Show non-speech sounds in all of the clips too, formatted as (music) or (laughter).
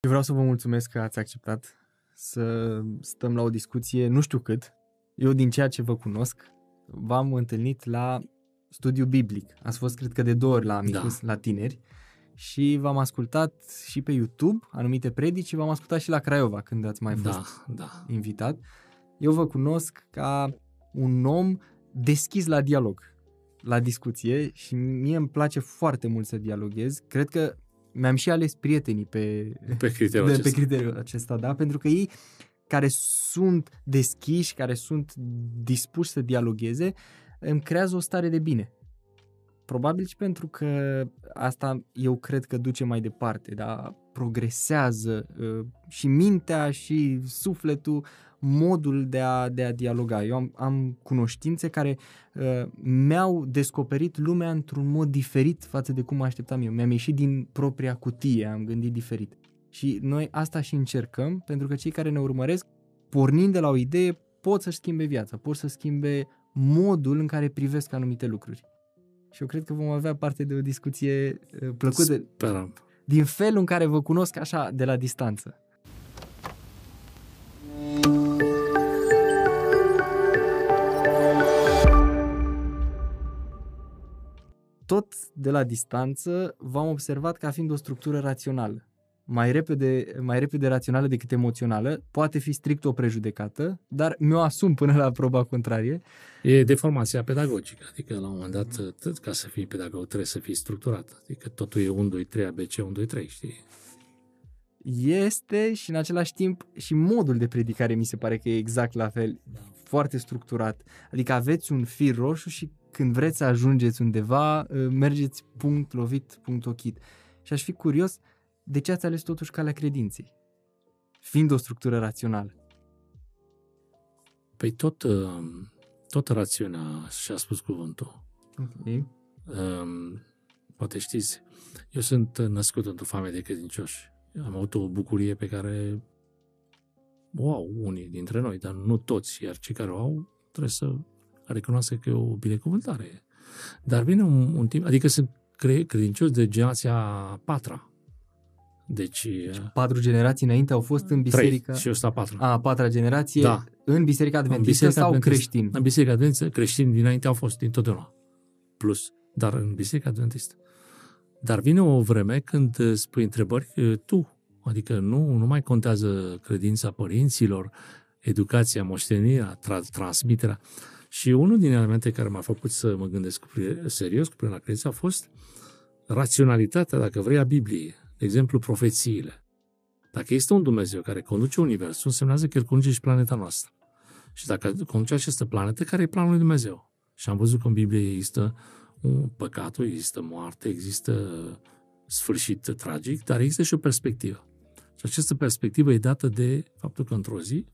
Eu vreau să vă mulțumesc că ați acceptat să stăm la o discuție, nu știu cât. Eu din ceea ce vă cunosc, v-am întâlnit la studiu biblic. Ați fost, cred că, de două ori la Amicus, da. la tineri. Și v-am ascultat și pe YouTube anumite predici și v-am ascultat și la Craiova când ați mai Da, fost da. invitat. Eu vă cunosc ca un om deschis la dialog, la discuție și mie îmi place foarte mult să dialoghez. Cred că mi-am și ales prietenii pe, Pe criteriul de, acesta. pe criteriul acesta, da? Pentru că ei care sunt deschiși, care sunt dispuși să dialogueze, îmi creează o stare de bine. Probabil și pentru că asta eu cred că duce mai departe, da? progresează uh, și mintea și sufletul modul de a, de a dialoga. Eu am, am cunoștințe care uh, mi-au descoperit lumea într-un mod diferit față de cum mă așteptam eu. Mi-am ieșit din propria cutie, am gândit diferit. Și noi asta și încercăm, pentru că cei care ne urmăresc, pornind de la o idee, pot să-și schimbe viața, pot să schimbe modul în care privesc anumite lucruri. Și eu cred că vom avea parte de o discuție uh, plăcută Sperăm. din felul în care vă cunosc așa de la distanță. Tot de la distanță v-am observat ca fiind o structură rațională. Mai repede, mai repede rațională decât emoțională, poate fi strict o prejudecată, dar mi-o asum până la proba contrarie. E deformația pedagogică, adică la un moment dat, tot ca să fii pedagog, trebuie să fii structurat. Adică totul e 1, 2, 3, ABC, 1, 2, 3, știi? Este și în același timp și modul de predicare mi se pare că e exact la fel, foarte structurat. Adică aveți un fir roșu și când vreți să ajungeți undeva, mergeți punct lovit, punct ochit. Și aș fi curios de ce ați ales totuși calea credinței, fiind o structură rațională. Păi tot, uh, tot rațiunea și-a spus cuvântul. Okay. Um, poate știți, eu sunt născut într-o familie de credincioși. Am avut o bucurie pe care o au unii dintre noi, dar nu toți, iar cei care o au trebuie să recunoască că e o binecuvântare. Dar vine un, un timp, adică sunt cre- credincios de generația a patra. Deci, Deci patru generații înainte au fost în trei biserica... și eu sunt a patra. A, a patra generație Da. în biserica adventistă Biserica sau Adventistă. creștin? În Biserica Adventistă, creștini dinainte au fost dintotdeauna. Plus. Dar în Biserica Adventistă. Dar vine o vreme când îți spui întrebări uh, tu. Adică nu, nu mai contează credința părinților, educația, moștenirea, tra- transmiterea. Și unul din elemente care m-a făcut să mă gândesc cu pri- serios cu privire la credință a fost raționalitatea, dacă vrei, a Bibliei. De exemplu, profețiile. Dacă este un Dumnezeu care conduce Universul, însemnează că El conduce și planeta noastră. Și dacă conduce această planetă, care e planul lui Dumnezeu? Și am văzut că în Biblie există un păcatul, există moarte, există sfârșit tragic, dar există și o perspectivă. Și această perspectivă e dată de faptul că într-o zi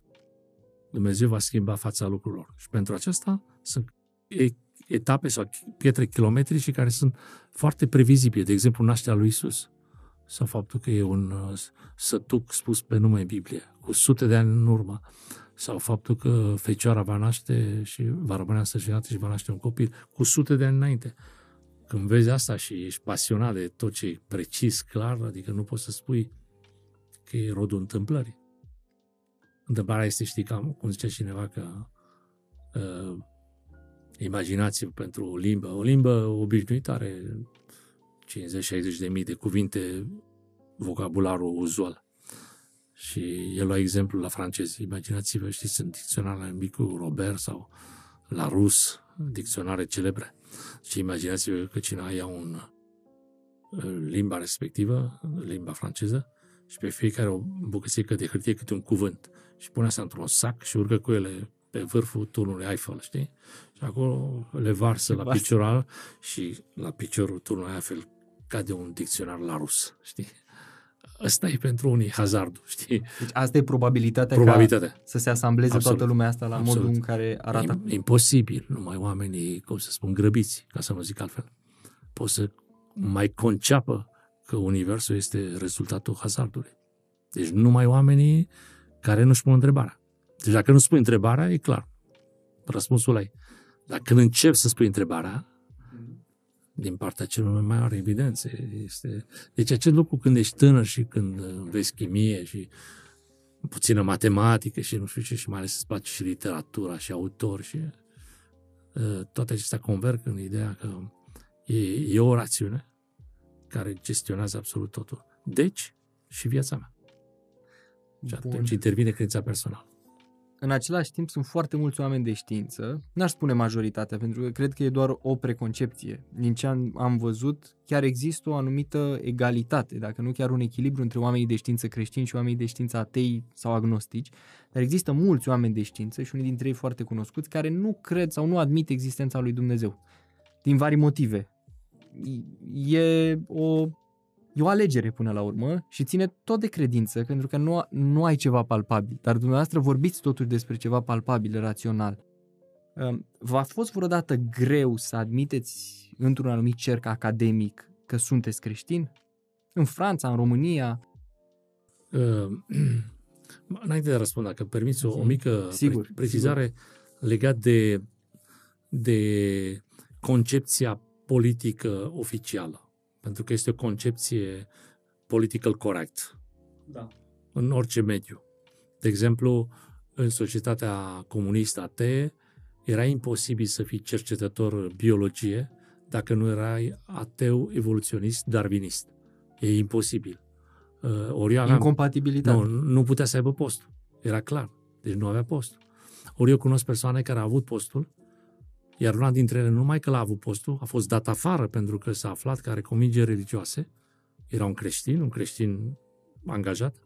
Dumnezeu va schimba fața lucrurilor. Și pentru aceasta sunt e- etape sau pietre kilometrice care sunt foarte previzibile. De exemplu, nașterea lui Isus sau faptul că e un uh, sătuc spus pe nume în Biblie, cu sute de ani în urmă, sau faptul că fecioara va naște și va rămâne însărcinată și va naște un copil cu sute de ani înainte. Când vezi asta și ești pasionat de tot ce e precis, clar, adică nu poți să spui că e rodul întâmplării. Întâmplarea este, știi, cam, cum zicea cineva, că uh, imaginați-vă pentru o limbă. O limbă obișnuită are 50-60 de mii de cuvinte, vocabularul uzual. Și el lua exemplu la francezi. Imaginați-vă, știți, în dicționarele micul Robert sau la rus, dicționare celebre. Și imaginați-vă că cineva ia un limba respectivă, limba franceză, și pe fiecare o bucățică de hârtie câte un cuvânt. Și pune asta într-un sac și urcă cu ele pe vârful turnului Eiffel, știi? Și acolo le varsă la Varsă. picioral și la piciorul turnului Eiffel cade un dicționar la rus, știi? Ăsta e pentru unii hazardul, știi? Deci asta e probabilitatea, Probabilitatea. ca să se asambleze Absolut. toată lumea asta la Absolut. modul în care arată. E imposibil, numai oamenii, cum să spun, grăbiți, ca să nu zic altfel. Pot să mai conceapă că Universul este rezultatul hazardului. Deci numai oamenii care nu-și pun întrebarea. Deci dacă nu spui întrebarea, e clar. Răspunsul ai. Dar când începi să spui întrebarea, din partea celor mai mari evidențe. Este... Deci acest lucru când ești tânăr și când vezi chimie și puțină matematică și nu știu ce, și mai ales îți place și literatura și autor și uh, toate acestea converg în ideea că e, e o rațiune care gestionează absolut totul. Deci, și viața mea. Și atunci Bun. intervine credința personală. În același timp sunt foarte mulți oameni de știință, n-aș spune majoritatea, pentru că cred că e doar o preconcepție. Din ce am, am văzut, chiar există o anumită egalitate, dacă nu chiar un echilibru între oamenii de știință creștini și oamenii de știință atei sau agnostici, dar există mulți oameni de știință și unii dintre ei foarte cunoscuți care nu cred sau nu admit existența lui Dumnezeu. Din vari motive. E o E o alegere până la urmă și ține tot de credință, pentru că nu, nu ai ceva palpabil. Dar dumneavoastră vorbiți totuși despre ceva palpabil, rațional. V-a fost vreodată greu să admiteți într-un anumit cerc academic că sunteți creștini? În Franța, în România? Uh, (clears throat) înainte de a răspunde, dacă permiți o, o mică sigur, precizare sigur. legat de, de concepția politică oficială pentru că este o concepție political correct da. în orice mediu. De exemplu, în societatea comunistă atee, era imposibil să fii cercetător biologie dacă nu erai ateu evoluționist darwinist. E imposibil. Uh, ori aveam, Incompatibilitate. Nu, nu putea să aibă postul. Era clar. Deci nu avea postul. Ori eu cunosc persoane care au avut postul iar una dintre ele, nu numai că l-a avut postul, a fost dat afară pentru că s-a aflat că are convingeri religioase. Era un creștin, un creștin angajat.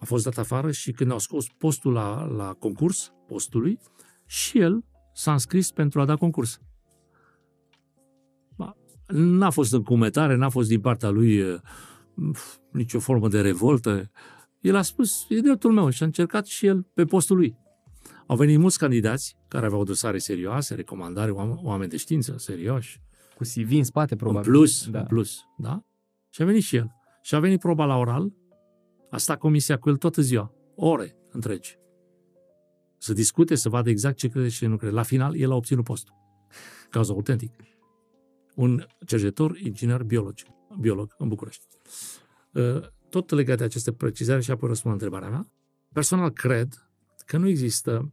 A fost dat afară și când au scos postul la, la concurs, postului, și el s-a înscris pentru a da concurs. N-a fost încumetare, n-a fost din partea lui uh, nicio formă de revoltă. El a spus, e dreptul meu și a încercat și el pe postul lui. Au venit mulți candidați care aveau dosare serioase, recomandare, oameni de știință serioși. Cu CV în spate, probabil. În plus, da. în plus, da? Și a venit și el. Și a venit proba la oral, a stat comisia cu el toată ziua, ore întregi. Să discute, să vadă exact ce crede și ce nu crede. La final, el a obținut postul. Cauza autentic. Un cercetător inginer biologic, biolog în București. Uh, tot legat de aceste precizări și apoi răspund la întrebarea mea. Personal cred că nu există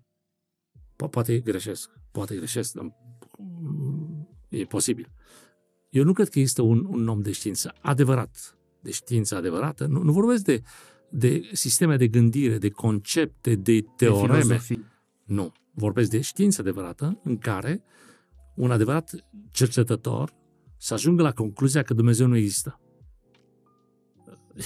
Po- poate greșesc, poate greșesc, dar e posibil. Eu nu cred că există un, un om de știință adevărat, de știință adevărată. Nu, nu vorbesc de, de sisteme de gândire, de concepte, de teoreme. De nu. Vorbesc de știință adevărată în care un adevărat cercetător să ajungă la concluzia că Dumnezeu nu există.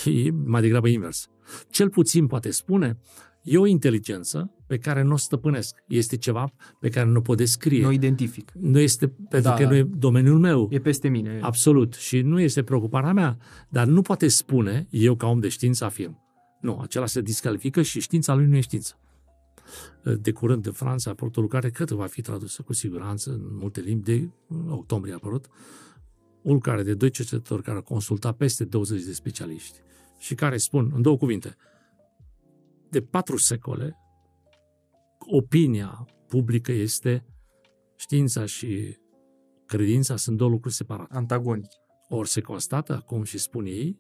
E mai degrabă invers. Cel puțin poate spune, e o inteligență pe care nu o stăpânesc. Este ceva pe care nu pot descrie. Nu identific. Nu este, pentru da, că nu e domeniul meu. E peste mine. Absolut. Și nu este preocuparea mea. Dar nu poate spune, eu ca om de știință afirm. Nu, acela se discalifică și știința lui nu e știință. De curând în Franța, raportul care cred că va fi tradusă cu siguranță în multe limbi, de octombrie a apărut, un care de doi cercetători care au consultat peste 20 de specialiști și care spun, în două cuvinte, de patru secole, opinia publică este știința și credința sunt două lucruri separate. Antagonici. Ori se constată acum și spun ei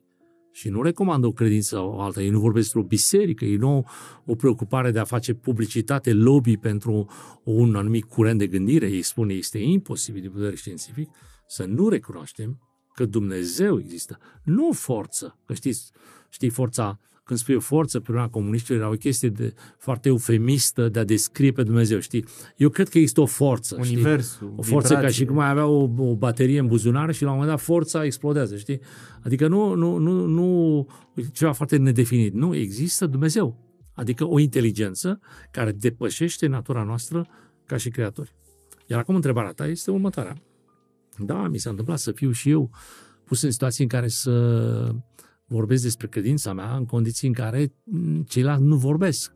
și nu recomandă o credință sau o alta. Ei nu vorbesc despre o biserică, ei nu au o preocupare de a face publicitate, lobby pentru un anumit curent de gândire. Ei spun că este imposibil din vedere științific să nu recunoaștem că Dumnezeu există. Nu forță, că știți, știi forța când spui forță, pe urma comuniștilor, era o chestie de, foarte eufemistă de a descrie pe Dumnezeu, știi? Eu cred că există o forță, Universul, știi? O forță vibrație. ca și cum ai avea o, o baterie în buzunar și la un moment dat forța explodează, știi? Adică nu, nu, nu, nu ceva foarte nedefinit. Nu, există Dumnezeu. Adică o inteligență care depășește natura noastră ca și creatori. Iar acum întrebarea ta este următoarea. Da, mi s-a întâmplat să fiu și eu pus în situații în care să vorbesc despre credința mea în condiții în care mm, ceilalți nu vorbesc.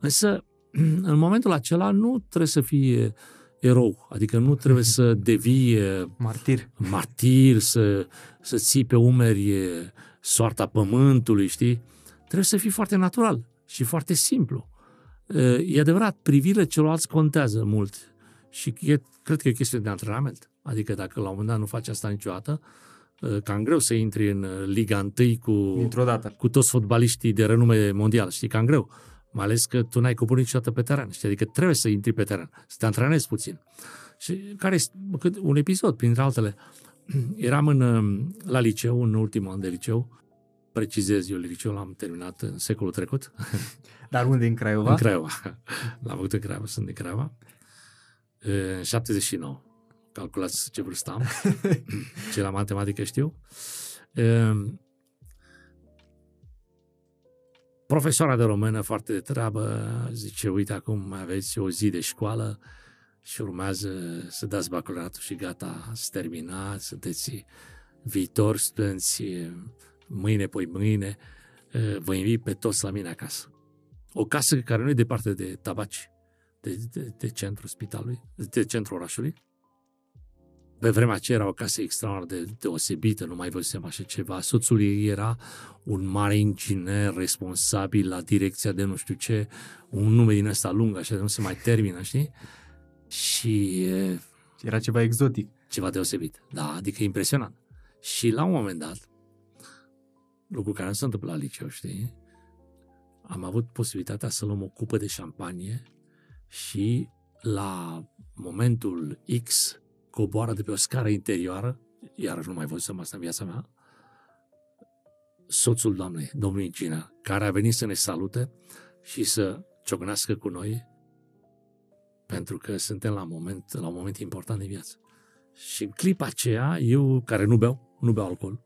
Însă, (clears throat) în momentul acela nu trebuie să fii erou, adică nu trebuie să (laughs) devii martir, martir să, să ții pe umeri soarta pământului, știi? Trebuie să fii foarte natural și foarte simplu. E adevărat, privirile celorlalți contează mult și e, cred că e o chestie de antrenament. Adică dacă la un moment dat nu faci asta niciodată, uh, cam greu să intri în uh, Liga 1 cu, Dintr-o dată. cu toți fotbaliștii de renume mondial, știi, cam greu. Mai ales că tu n-ai coborât niciodată pe teren, știi, adică trebuie să intri pe teren, să te antrenezi puțin. Și care este cât- un episod, printre altele, (clears throat) eram în, uh, la liceu, în ultimul an de liceu, precizez, eu liceul l-am terminat în secolul trecut, (laughs) Dar unde în Craiova? în Craiova. (laughs) L-am făcut în Craiova, sunt din Craiova. În 79. Calculați ce vârstă am. (laughs) ce la matematică știu. Ehm, Profesoara de română, foarte de treabă, zice, uite, acum mai aveți o zi de școală și urmează să dați bacalaureatul și gata, să terminați, sunteți viitori studenți, mâine, poi mâine, vă invit pe toți la mine acasă o casă care nu e departe de tabaci, de, de, de centrul spitalului, de centrul orașului. Pe vremea aceea era o casă extraordinar de deosebită, nu mai văzusem așa ceva. Soțul ei era un mare inginer responsabil la direcția de nu știu ce, un nume din ăsta lung, așa de nu se mai termină, știi? Și e, Era ceva exotic. ceva deosebit. Da, adică impresionant. Și la un moment dat, lucru care nu se întâmplă la liceu, știi? Am avut posibilitatea să luăm o cupă de șampanie și la momentul X coboară de pe o scară interioară, iar nu mai văzusem asta în viața mea, soțul doamnei, domnul inginer, care a venit să ne salute și să ciocnească cu noi pentru că suntem la, moment, la un moment important de viață. Și în clipa aceea, eu, care nu beau, nu beau alcool,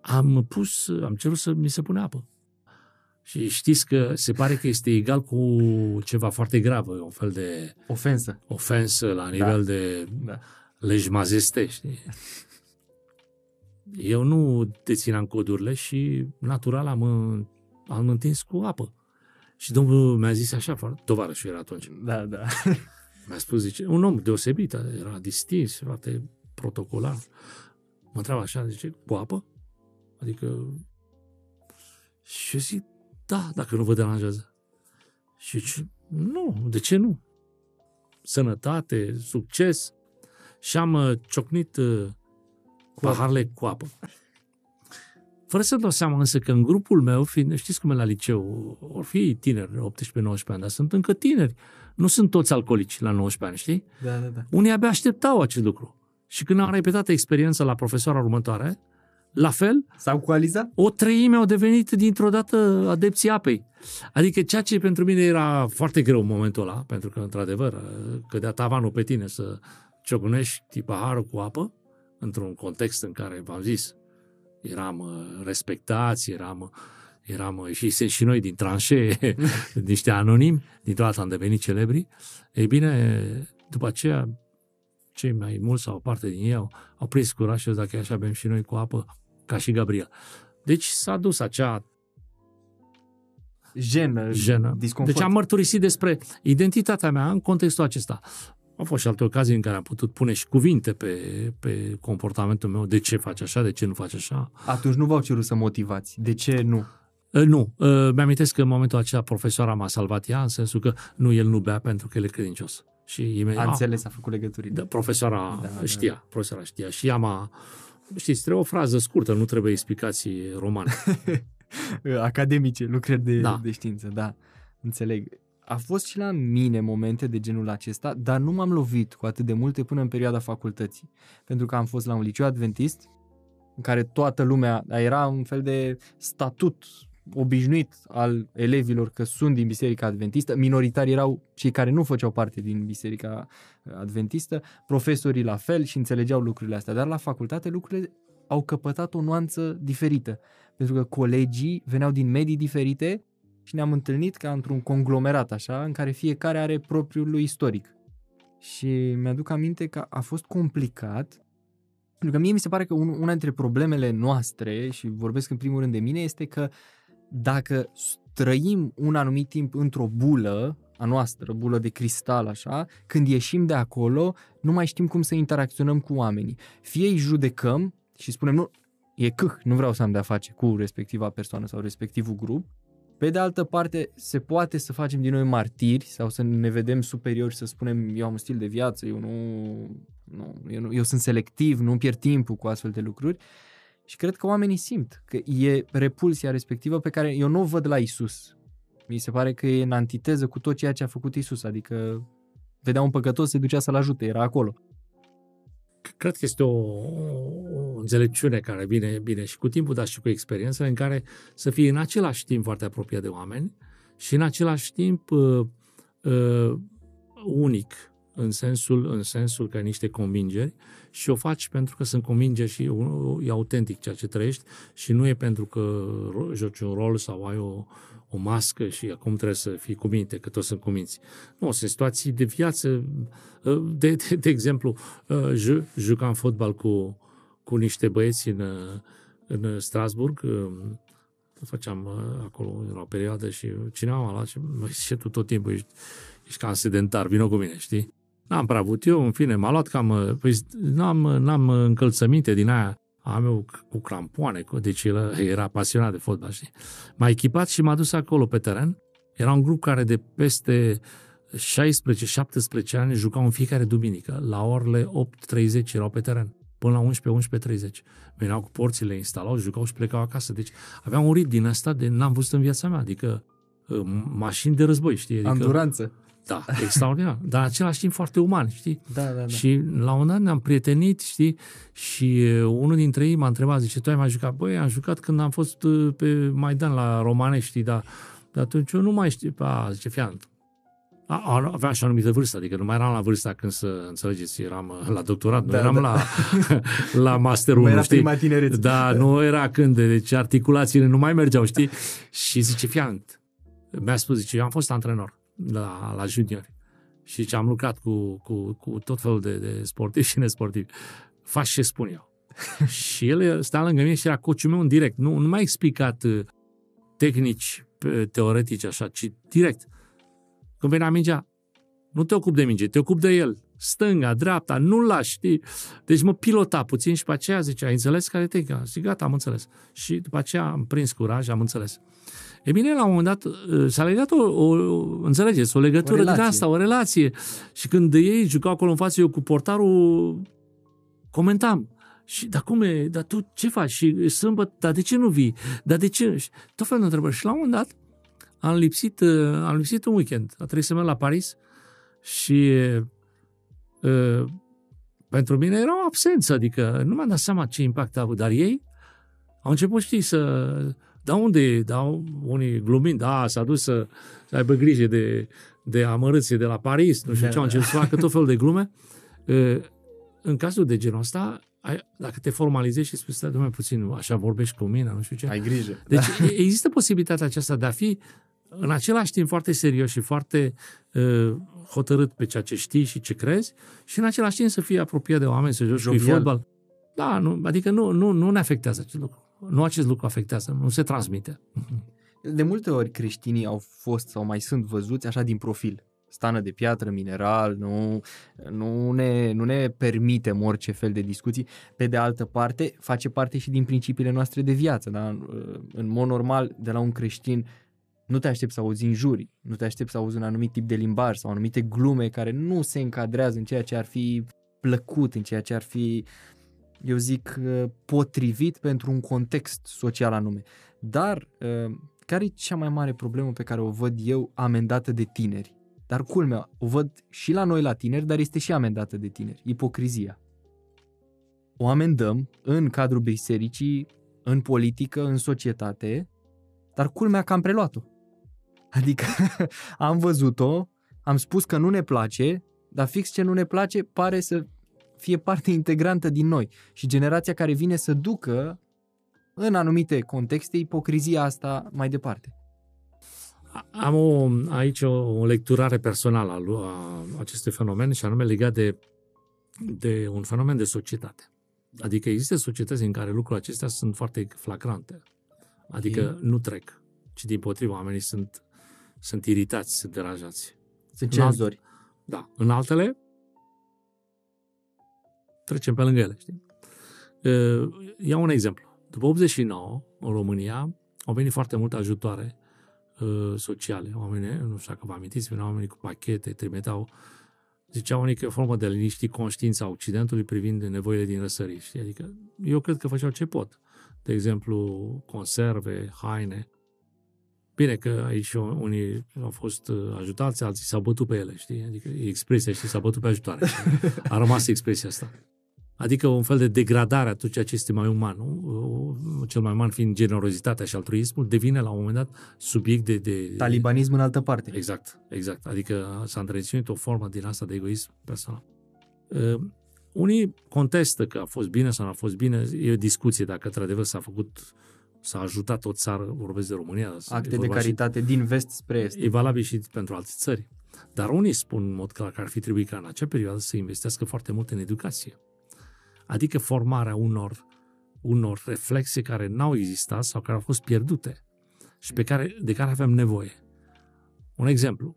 am pus, am cerut să mi se pune apă. Și știți că se pare că este egal cu ceva foarte grav, un fel de Ofensă. ofensă la nivel da. de Da. legi mazeste, știi? Eu nu dețineam codurile și natural am, am întins cu apă. Și domnul mi-a zis așa, foarte- tovarășul era atunci, Da, da. mi-a spus, zice, un om deosebit, era distins, foarte protocolar. Mă întreabă așa, zice, cu apă? Adică... Și eu zic, da, dacă nu vă deranjează. Și zice, nu, de ce nu? Sănătate, succes. Și am uh, ciocnit uh, paharele cu apă. Fără să dau seama însă că în grupul meu, fiind, știți cum e la liceu, or fi tineri, 18-19 ani, dar sunt încă tineri. Nu sunt toți alcoolici la 19 ani, știi? Da, da, da. Unii abia așteptau acest lucru. Și când am repetat experiența la profesoara următoare, la fel, S-au coalizat? o treime au devenit dintr-o dată adepții apei. Adică ceea ce pentru mine era foarte greu în momentul ăla, pentru că, într-adevăr, cădea tavanul pe tine să ciocnești paharul cu apă, într-un context în care, v-am zis, eram uh, respectați, eram, uh, eram uh, și, și noi din tranșee, (laughs) niște anonimi, dintr-o dată am devenit celebri. Ei bine, după aceea, cei mai mulți sau o parte din ei au, au prins curaj și au zis, dacă e așa bem și noi cu apă, ca și Gabriel. Deci s-a dus acea Jenă. jenă. Disconfort. Deci am mărturisit despre identitatea mea în contextul acesta. Au fost și alte ocazii în care am putut pune și cuvinte pe, pe comportamentul meu, de ce faci așa, de ce nu faci așa. Atunci nu v-au cerut să motivați. De ce nu? Uh, Nu, uh, mi-amintesc că în momentul acela profesoara m-a salvat ea, în sensul că nu, el nu bea pentru că el e credincios. Și imediat, A înțeles, a făcut legăturile. Da, profesoara Da, da, da. știa, profesoara știa. Și ea m-a, știți, trebuie o frază scurtă, nu trebuie explicații romane. (laughs) Academice, lucrări de, Da. de știință, da. Înțeleg. A fost și la mine momente de genul acesta, dar nu m-am lovit cu atât de multe până în perioada facultății. Pentru că am fost la un liceu adventist, în care toată lumea, era un fel de statut obișnuit al elevilor că sunt din Biserica Adventistă, minoritari erau cei care nu făceau parte din Biserica Adventistă, profesorii la fel și înțelegeau lucrurile astea, dar la facultate lucrurile au căpătat o nuanță diferită, pentru că colegii veneau din medii diferite și ne-am întâlnit ca într-un conglomerat așa, în care fiecare are propriul lui istoric. Și mi-aduc aminte că a fost complicat, pentru că mie mi se pare că un, una dintre problemele noastre, și vorbesc în primul rând de mine, este că dacă trăim un anumit timp într-o bulă a noastră, bulă de cristal așa, când ieșim de acolo, nu mai știm cum să interacționăm cu oamenii. Fie îi judecăm și spunem, nu, e câh, nu vreau să am de-a face cu respectiva persoană sau respectivul grup, Pe de altă parte, se poate să facem din noi martiri sau să ne vedem superiori și să spunem eu am un stil de viață, eu nu, nu, eu, nu, eu sunt selectiv, nu pierd timpul cu astfel de lucruri. Și cred că oamenii simt că e repulsia respectivă pe care eu nu o văd la Isus. Mi se pare că e în antiteză cu tot ceea ce a făcut Isus, adică vedea un păcătos, se ducea să-l ajute, era acolo. Cred că este o, o înțelepciune care vine bine și cu timpul, dar și cu experiența, în care să fii în același timp foarte apropiat de oameni și în același timp uh, uh, unic, în sensul, în sensul că ai niște convingeri și o faci pentru că sunt convingeri și e autentic ceea ce trăiești și nu e pentru că joci un rol sau ai o, o mască și acum trebuie să fii cu minte, că toți sunt cuminți. Nu, sunt situații de viață. Uh, de, de, de exemplu, uh, jucam fotbal cu, cu niște băieți în, uh, în Strasburg, făceam acolo, era o perioadă și cineva m-a luat și mă zice, tu tot timpul ești, ești cam sedentar, vină cu mine, știi? N-am prea avut eu, în fine, m-a luat cam, păi n-am, n-am încălțăminte din aia a meu cu crampoane, deci el era pasionat de fotbal, știi? M-a echipat și m-a dus acolo pe teren. Era un grup care de peste 16-17 ani jucau în fiecare duminică. La orele 8.30 erau pe teren. Până la 11-11.30. Veneau cu porțile, instalau, jucau și plecau acasă. Deci aveam un ritm din asta de n-am văzut în viața mea. Adică uh, mașini de război, știi? Adică, Anduranță. Da, extraordinar. Dar în același timp foarte uman, știi? Da, da, da. Și la un dat ne-am prietenit, știi? Și unul dintre ei m-a întrebat, zice, tu ai mai jucat? Băi, am jucat când am fost pe Maidan la Romanești, știi? Dar, dar atunci eu nu mai știu. A, zice, fian, aveam și o anumită vârstă, adică nu mai eram la vârsta când să înțelegeți, eram la doctorat, nu da, eram da. la, (laughs) la master 1, era știi? Prima Da, nu era când, deci articulațiile nu mai mergeau, știi? Și zice, fiant, mi-a spus, zice, eu am fost antrenor la, la juniori. Și ce am lucrat cu, cu, cu tot felul de, de sportivi și nesportivi. Faci ce spun eu. (laughs) și el sta lângă mine și era coachul meu în direct. Nu, nu m-a explicat uh, tehnici teoretici așa, ci direct. Când venea mingea, nu te ocup de minge, te ocup de el. Stânga, dreapta, nu-l lași, știi? Deci mă pilota puțin și pe aceea zicea, ai înțeles care te Zic, gata, am înțeles. Și după aceea am prins curaj, am înțeles. E bine, la un moment dat uh, s-a legat o, o înțelegeți, o legătură o din asta, o relație. Și când ei jucau acolo în față, eu cu portarul comentam. Și, dar cum e, dar tu ce faci? Și sâmbătă, dar de ce nu vii? Dar de ce? Și tot felul de întrebări. Și la un moment dat am lipsit, uh, am lipsit un weekend. A trebuit să merg la Paris și uh, pentru mine era o absență, adică nu mi-am dat seama ce impact a avut, dar ei au început, știi, să dar unde Da, unii glumind, da, s-a dus să, să aibă grijă de, de amărâție de la Paris, nu știu da, ce, au început să facă tot felul de glume. În cazul de genul ăsta, ai, dacă te formalizezi și spui, stai, dumne, puțin, așa vorbești cu mine, nu știu ce. Ai grijă. Deci da. există posibilitatea aceasta de a fi în același timp foarte serios și foarte uh, hotărât pe ceea ce știi și ce crezi și în același timp să fii apropiat de oameni, să joci cu fotbal. Da, nu, adică nu, nu, nu ne afectează acest lucru nu acest lucru afectează, nu se transmite. (laughs) De multe ori creștinii au fost sau mai sunt văzuți așa din profil. Stană de piatră, mineral, nu, nu, ne, nu ne permitem orice fel de discuții. Pe de altă parte, face parte și din principiile noastre de viață. Da? În mod normal, de la un creștin, nu te aștepți să auzi în juri, nu te aștepți să auzi un anumit tip de limbaj sau anumite glume care nu se încadrează în ceea ce ar fi plăcut, în ceea ce ar fi uh, eu zic, uh, potrivit pentru un context social anume. Dar uh, care e cea mai mare problemă pe care o văd eu amendată de tineri? Dar culmea, o văd și la noi la tineri, dar este și amendată de tineri. Ipocrizia. O amendăm în cadrul bisericii, în politică, în societate, dar culmea că am preluat-o. Adică (laughs) am văzut-o, am spus că nu ne place, dar fix ce nu ne place pare să fie parte integrantă din noi și generația care vine să ducă în anumite contexte ipocrizia asta mai departe. Am o, aici o, o lecturare personală a, a acestui fenomen și anume legat de, de un fenomen de societate. Adică există societăți în care lucrurile acestea sunt foarte flagrante. Adică e... nu trec, ci din potrivă oamenii sunt, sunt iritați, sunt deranjați. Sunt cenzori. Da. În altele, trecem pe lângă ele, știi? Iau un exemplu. După 89, în România, au venit foarte multe ajutoare uh, sociale. Oamenii, nu știu dacă vă amintiți, veneau oamenii cu pachete, trimiteau ziceau unii că e o formă de a liniști conștiința Occidentului privind nevoile din răsărit. Știi? Adică eu cred că făceau ce pot. De exemplu, conserve, haine. Bine că aici unii au fost uh, ajutați, alții s-au bătut pe ele, știi? Adică e expresia, știi, s-au bătut pe ajutoare. (laughs) A rămas expresia asta. Adică un fel de degradare a tot ceea ce este mai uman. Nu? Cel mai uman fiind generozitatea și altruismul, devine la un moment dat subiect de... de Talibanism în altă parte. Exact, exact. Adică s-a întreținut o formă din asta de egoism personal. Uh, unii contestă că a fost bine sau nu a fost bine. E o discuție dacă într-adevăr s-a făcut s-a ajutat o țară, vorbesc de România. Acte de caritate și, din vest spre est. E valabil și pentru alte țări. Dar unii spun în mod clar că ar fi trebuit ca în acea perioadă să investească foarte mult în educație adică formarea unor, unor reflexe care n-au existat sau care au fost pierdute și pe care, de care avem nevoie. Un exemplu.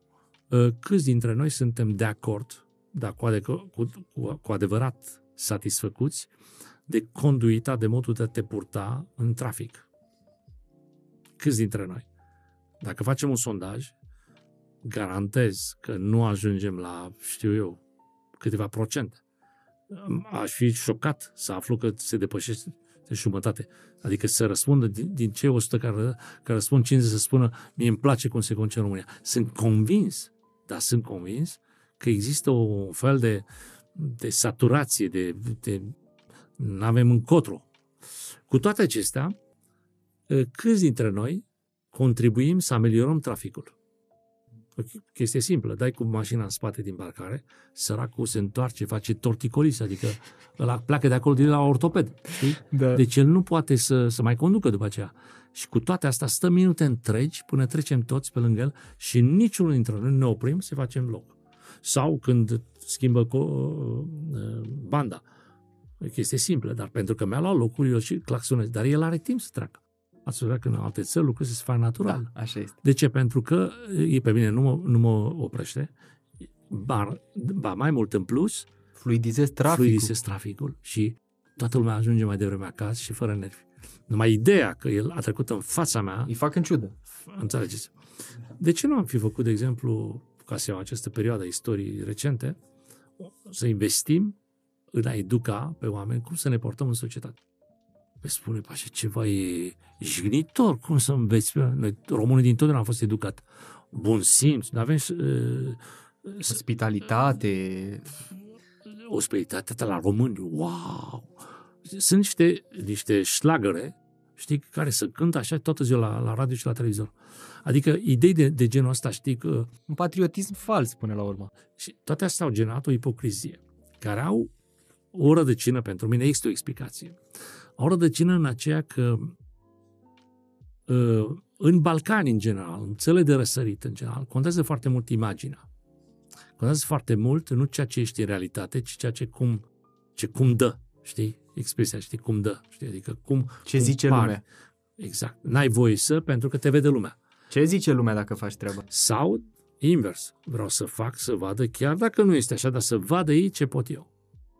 Ă, câți dintre noi suntem de acord, dar cu, adec- cu, cu, cu adevărat satisfăcuți de conduita, de modul de a te purta în trafic? Câți dintre noi? Dacă facem un sondaj, garantez că nu ajungem la, știu eu, câteva procente aș fi șocat să aflu că se depășește de jumătate. Adică să răspundă din, din cei 100 care, care răspund 50 să spună mie îmi place cum se conduce în România. Sunt convins, dar sunt convins că există un fel de, de saturație, de, de nu avem încotro. Cu toate acestea, câți dintre noi contribuim să ameliorăm traficul? O chestie simplă, dai cu mașina în spate din parcare, săracul se întoarce, face torticolis, adică ăla pleacă de acolo de la ortoped, știi? Da. Deci el nu poate să, să mai conducă după aceea. Și cu toate astea stă minute întregi până trecem toți pe lângă el și niciunul dintre noi ne oprim să facem loc. Sau când schimbă co- uh, banda. O chestie simplă, dar pentru că mi-a luat locul, eu și claxonez. Dar el are timp să treacă. Ați vrea că în alte țări lucrurile se fac natural. Da, așa este. De ce? Pentru că e pe mine, nu mă, nu mă oprește, ba, ba mai mult în plus, fluidizez traficul. Fluidizez traficul și toată lumea ajunge mai devreme acasă și fără nervi. Numai ideea că el a trecut în fața mea... Îi fac în ciudă. Înțelegeți? De ce nu am fi făcut, de exemplu, ca să iau această perioadă a istoriei recente, să investim în a educa pe oameni cum să ne portăm în societate? Păi spune, așa ceva e jignitor, cum să înveți? Noi, românii din totdeauna am fost educat. Bun simț, nu avem... Uh, Ospitalitate. Ospitalitate la români, wow! Sunt niște, niște șlagăre, știi, care să cântă așa toată ziua la, la radio și la televizor. Adică idei de, de genul ăsta, știi, că... Un patriotism fals, până la urmă. Și toate astea au generat o ipocrizie, care au o rădăcină pentru mine, există o explicație au rădăcină în aceea că uh, în Balcani, în general, în țările de răsărit, în general, contează foarte mult imaginea. Contează foarte mult nu ceea ce ești în realitate, ci ceea ce cum, ce cum dă, știi? Expresia, știi, cum dă, știi? Adică cum Ce cum zice pari. lumea. Exact. N-ai voie să, pentru că te vede lumea. Ce zice lumea dacă faci treaba? Sau, invers, vreau să fac să vadă, chiar dacă nu este așa, dar să vadă ei ce pot eu.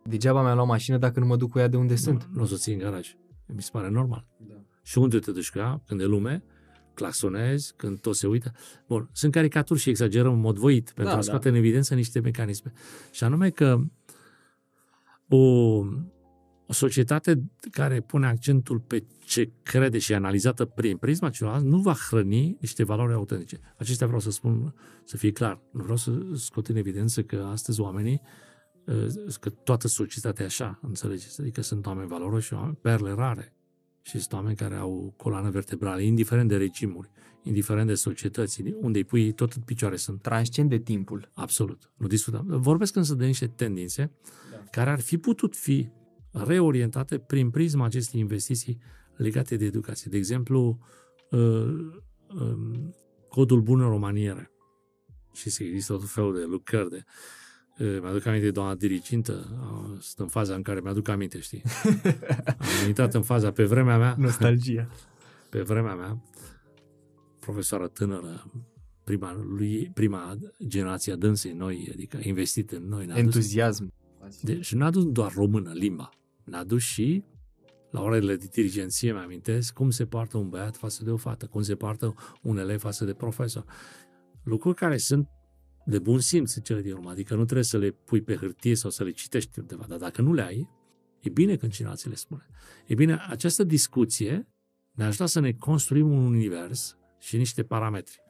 Degeaba mi-am luat mașină dacă nu mă duc cu ea de unde nu, sunt. Nu o să ții în garaj. Mi se pare normal. Da. Și unde te duci cu ea? Când e lume, claxonezi, când tot se uită. Bun, sunt caricaturi și exagerăm în mod voit pentru da, a scoate da. în evidență niște mecanisme. Și anume că o, o societate care pune accentul pe ce crede și e analizată prin prisma celorlalți nu va hrăni niște valori autentice. Acestea vreau să spun, să fie clar. Nu vreau să scot în evidență că astăzi oamenii că toată societatea e așa, înțelegeți? Adică sunt oameni valoroși, oameni, perle rare. Și sunt oameni care au coloană vertebrală, indiferent de regimuri, indiferent de societăți, unde îi pui, tot în picioare sunt. Transcende timpul. Absolut. Nu discutăm. Vorbesc însă de niște tendințe da. care ar fi putut fi reorientate prin prisma acestei investiții legate de educație. De exemplu, uh, um, codul bună romaniere. Și se există tot felul de lucrări de mi-aduc aminte de doamna dirigintă, sunt în faza în care mi-aduc aminte, știi? (laughs) Am intrat în faza pe vremea mea. Nostalgia. Pe vremea mea, profesoară tânără, prima, lui, prima generație a dânsei noi, adică a investit în noi. Entuziasm. Deci nu a dus doar română, limba. Ne-a dus și la orele de dirigenție, mi amintesc, cum se poartă un băiat față de o fată, cum se poartă un elev față de profesor. Lucruri care sunt de bun simț în cele din urmă, adică nu trebuie să le pui pe hârtie sau să le citești undeva, dar dacă nu le ai, e bine când cineva ți le spune. E bine, această discuție ne-a ajutat să ne construim un univers și niște parametri.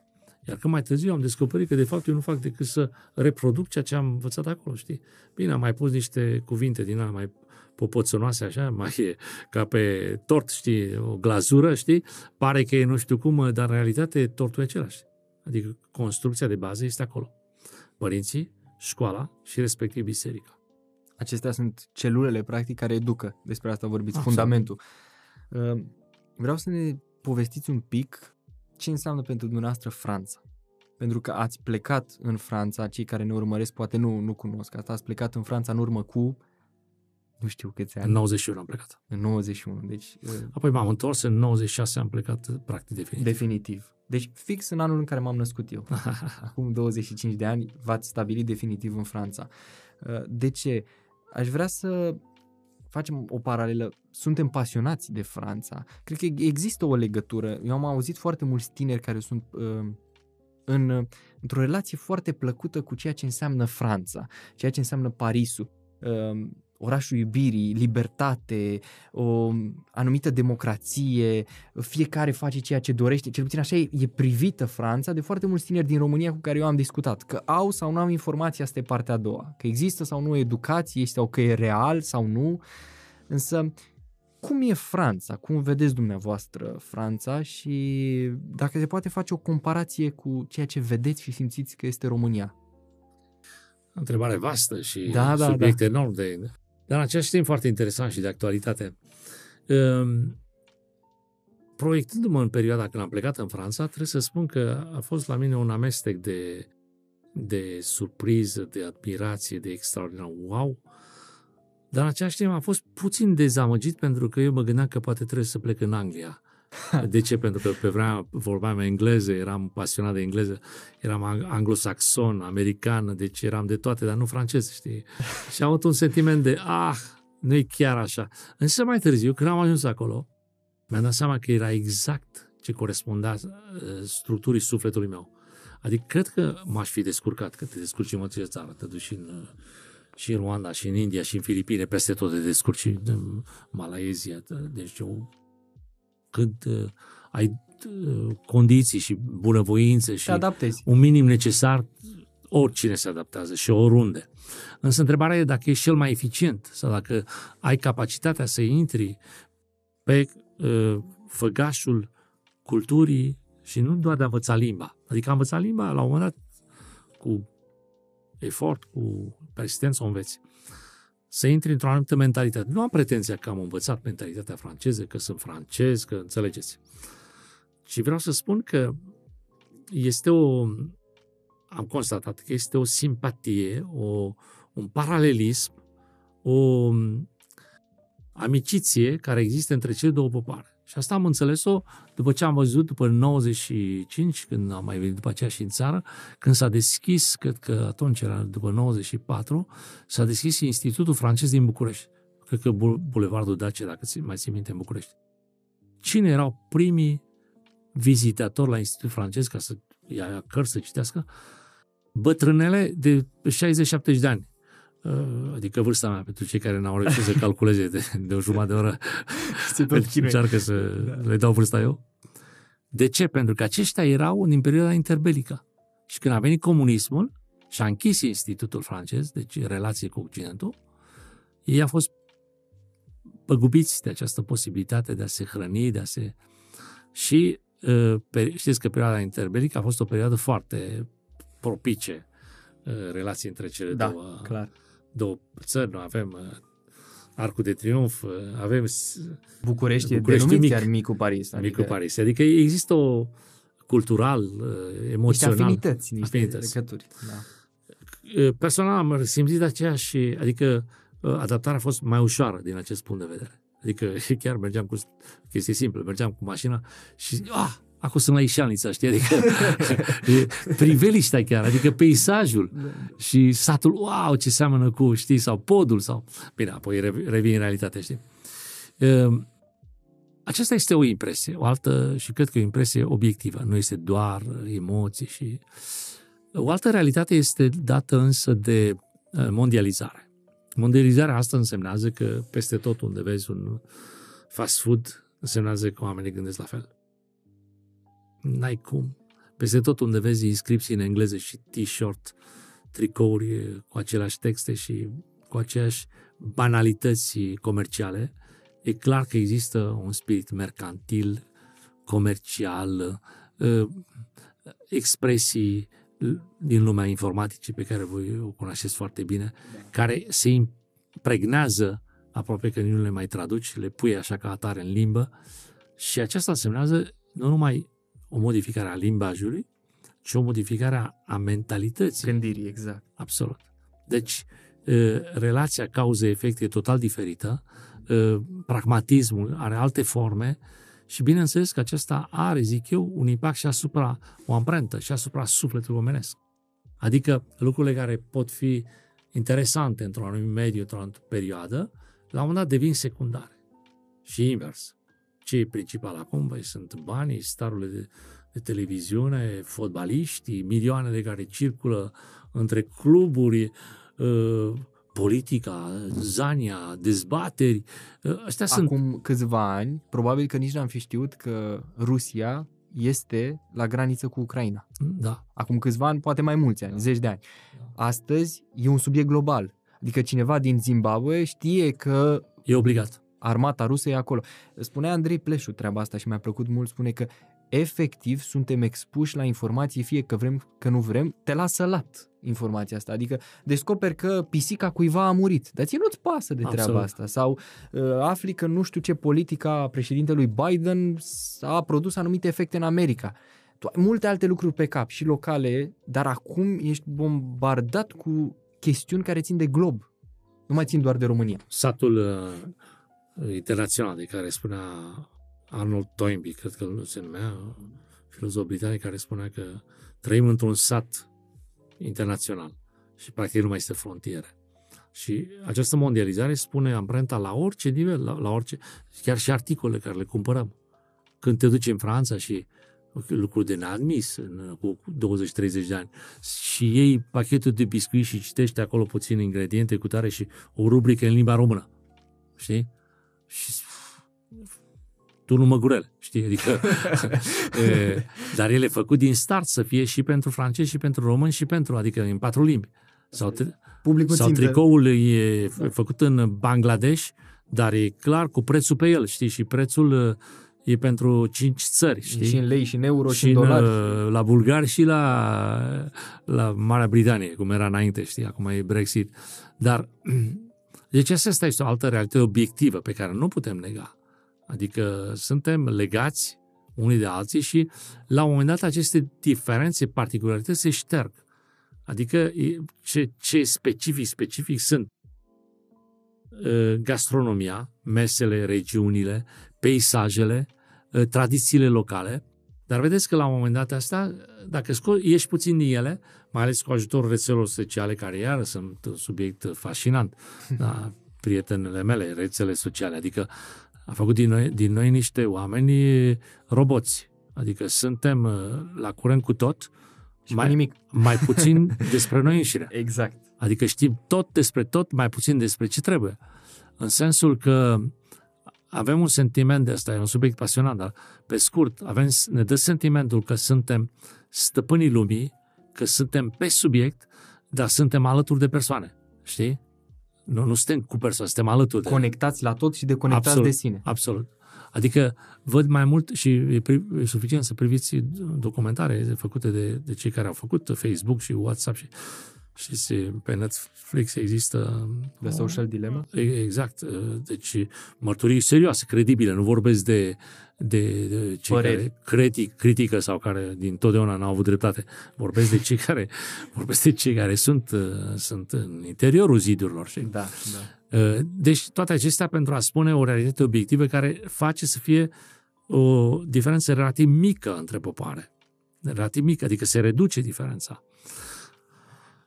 Iar când mai târziu am descoperit că de fapt eu nu fac decât să reproduc ceea ce am învățat acolo, știi? Bine, am mai pus niște cuvinte din alea mai popoțănoase așa, mai e ca pe tort, știi, o glazură, știi? Pare că e nu știu cum, dar în realitate tortul e același. Adică construcția de bază este acolo. Părinții, școala și respectiv biserica. Acestea sunt celulele, practic, care educă. Despre asta vorbiți, Absolut. fundamentul. Uh, vreau să ne povestiți un pic ce înseamnă pentru dumneavoastră Franța. Pentru că ați plecat în Franța, cei care ne urmăresc poate nu, nu cunosc asta, ați plecat în Franța în urmă cu nu știu câți ani. În 91 am plecat. În 91, deci... Uh, Apoi m-am întors, în 96 am plecat practic definitiv. Definitiv. Deci fix în anul în care m-am născut eu. (laughs) Acum 25 de ani v-ați stabilit definitiv în Franța. Uh, de ce? Aș vrea să facem o paralelă. Suntem pasionați de Franța. Cred că există o legătură. Eu am auzit foarte mulți tineri care sunt uh, în, într-o relație foarte plăcută cu ceea ce înseamnă Franța, ceea ce înseamnă Parisul. Uh, orașul iubirii, libertate, o anumită democrație, fiecare face ceea ce dorește, cel puțin așa e, e privită Franța de foarte mulți tineri din România cu care eu am discutat, că au sau nu au informația, asta e partea a doua, că există sau nu educație, sau că e real sau nu, însă cum e Franța? Cum vedeți dumneavoastră Franța și dacă se poate face o comparație cu ceea ce vedeți și simțiți că este România? Întrebare vastă și da, da, subiect da. enorm de dar în același timp foarte interesant și de actualitate. Ehm, proiectându-mă în perioada când am plecat în Franța, trebuie să spun că a fost la mine un amestec de, de surpriză, de admirație, de extraordinar wow. Dar în același timp am fost puțin dezamăgit pentru că eu mă gândeam că poate trebuie să plec în Anglia (laughs) De ce? Pentru că pe vremea vorbeam engleză, eram pasionat de engleză, eram anglosaxon, american, deci eram de toate, dar nu francez, știi? Și am avut un sentiment de, ah, nu e chiar așa. Însă mai târziu, când am ajuns acolo, mi-am dat seama că era exact ce corespundea uh, structurii sufletului meu. Adică cred că m-aș fi descurcat, că te descurci în orice țară, te duci în, uh, și în Rwanda, și în India, și în Filipine, peste tot te descurci, în Malaezia, deci eu când uh, ai uh, condiții și bunăvoință și un minim necesar, oricine se adaptează și oriunde. Însă întrebarea e dacă ești cel mai eficient sau dacă ai capacitatea să intri pe uh, făgașul culturii și nu doar de a învăța limba. Adică a învăța limba la un moment dat cu efort, cu persistență o înveți să intri într-o anumită mentalitate. Nu am pretenția că am învățat mentalitatea franceză, că sunt francez, că înțelegeți. Și vreau să spun că este o... Am constatat că este o simpatie, o, un paralelism, o amiciție care există între cele două popoare. Și asta am înțeles-o după ce am văzut, după 95, când am mai venit după aceea și în țară, când s-a deschis, cred că atunci era după 94, s-a deschis Institutul francez din București. Cred că Bulevardul Dacia, dacă mai ții minte, în București. Cine erau primii vizitatori la Institutul francez ca să ia cărți să citească? Bătrânele de 60-70 de ani Uh, adică vârsta mea, pentru cei care n-au reușit să calculeze de, de o jumătate de oră, (laughs) încearcă să da. le dau vârsta eu. De ce? Pentru că aceștia erau în perioada interbelică. Și când a venit comunismul și a închis Institutul francez, deci relație cu Occidentul, ei au fost păgubiți de această posibilitate de a se hrăni, de a se... Și uh, știți că perioada interbelică a fost o perioadă foarte propice uh, relații între cele da, două clar două țări, nu avem uh, Arcul de Triunf, uh, avem București, București denumit mic, chiar Micul Paris. Adică... Micul Paris. Adică există o cultural, uh, emoțional. Niște afinități, niște afinități. legături. Da. Personal am simțit aceeași, adică adaptarea a fost mai ușoară din acest punct de vedere. Adică (laughs) chiar mergeam cu chestii simple, mergeam cu mașina și ah, Acum sunt la Ișalnița, știi? Adică (laughs) priveliștea chiar, adică peisajul da. și satul, wow, ce seamănă cu, știi, sau podul sau... Bine, apoi revin în realitate, știi? Ehm, aceasta este o impresie, o altă, și cred că o impresie obiectivă, nu este doar emoții și... O altă realitate este dată însă de uh, mondializare. Mondializarea asta însemnează că peste tot unde vezi un fast food, însemnează că oamenii gândesc la fel. N-ai cum. Peste tot unde vezi inscripții în engleză și t-shirt, tricouri cu aceleași texte și cu aceeași banalități comerciale, e clar că există un spirit mercantil, comercial, ă, expresii din lumea informaticii pe care voi o cunoașteți foarte bine, care se impregnează aproape că nu le mai traduci, le pui așa ca atare în limbă și aceasta însemnează nu numai o modificare a limbajului, ci o modificare a mentalității. Gândirii, exact. Absolut. Deci, relația cauză-efect e total diferită, pragmatismul are alte forme și bineînțeles că acesta are, zic eu, un impact și asupra, o amprentă și asupra sufletului omenesc. Adică lucrurile care pot fi interesante într-un anumit mediu, într-o anumită perioadă, la un moment dat devin secundare. Și invers. Ce e principal acum? Băi, sunt banii, starurile de, de televiziune, fotbaliștii, milioanele care circulă între cluburi, uh, politica, zania, dezbateri. Uh, astea Acum sunt... câțiva ani, probabil că nici n-am fi știut că Rusia este la graniță cu Ucraina. Da. Acum câțiva ani, poate mai mulți ani, da. zeci de ani. Astăzi e un subiect global. Adică cineva din Zimbabwe știe că... E obligat. Armata rusă e acolo. Spunea Andrei Pleșu treaba asta și mi-a plăcut mult. Spune că efectiv suntem expuși la informații, fie că vrem, că nu vrem, te lasă lat informația asta. Adică descoperi că pisica cuiva a murit, dar ție nu-ți pasă de treaba Absolut. asta. Sau uh, afli că nu știu ce politica președintelui Biden a produs anumite efecte în America. Tu ai multe alte lucruri pe cap și locale, dar acum ești bombardat cu chestiuni care țin de glob. Nu mai țin doar de România. Satul uh, internațional de care spunea Arnold Toynbee, cred că se numea, filozof britanic, care spunea că trăim într-un sat internațional și practic nu mai este frontiere. Și această mondializare spune amprenta la orice nivel, la, la orice, chiar și articole care le cumpărăm. Când te duci în Franța și lucruri de neadmis în, cu 20-30 de ani și iei pachetul de biscuit și citești acolo puțin ingrediente cu tare și o rubrică în limba română. Știi? Și turnul măgurel, știi? Adică, (laughs) e, dar el e făcut din start să fie și pentru francezi și pentru români și pentru, adică în patru limbi. Sau, tri- Publicul sau tricoul e făcut în Bangladesh, dar e clar cu prețul pe el, știi? Și prețul e pentru cinci țări, știi? Și în lei, și în euro, și, și în dolari. la bulgari și la, la Marea Britanie, cum era înainte, știi? Acum e Brexit. Dar, (clears throat) deci asta este o altă realitate obiectivă pe care nu putem nega. Adică suntem legați unii de alții și la un moment dat aceste diferențe, particularități se șterg. Adică ce, ce specific, specific sunt ă, gastronomia, mesele, regiunile, peisajele, ă, tradițiile locale, dar vedeți că la un moment dat asta, dacă sco- ieși puțin din ele, mai ales cu ajutorul rețelelor sociale, care iară sunt un subiect fascinant, (laughs) da, prietenele mele, rețele sociale, adică a făcut din noi, din noi niște oameni roboți. Adică suntem uh, la curent cu tot, și mai, nimic. mai puțin (laughs) despre noi înșine. Exact. Adică știm tot despre tot, mai puțin despre ce trebuie. În sensul că avem un sentiment de asta, e un subiect pasionant, dar pe scurt, avem, ne dă sentimentul că suntem stăpânii lumii, că suntem pe subiect, dar suntem alături de persoane. Știi? Nu, nu suntem cu persoane, suntem alături. Conectați de... la tot și deconectați absolut, de sine. Absolut. Adică văd mai mult și e, pri, e suficient să priviți documentare făcute de, de cei care au făcut Facebook și WhatsApp și și pe Netflix există... The o, Social Dilemma? Exact. Deci mărturii serioase, credibile. Nu vorbesc de, de, de cei Păreri. care critic, critică sau care din totdeauna n-au avut dreptate. Vorbesc de cei care, vorbesc de cei care sunt, sunt în interiorul zidurilor. Și, da, da. Deci toate acestea pentru a spune o realitate obiectivă care face să fie o diferență relativ mică între popoare. Relativ mică, adică se reduce diferența.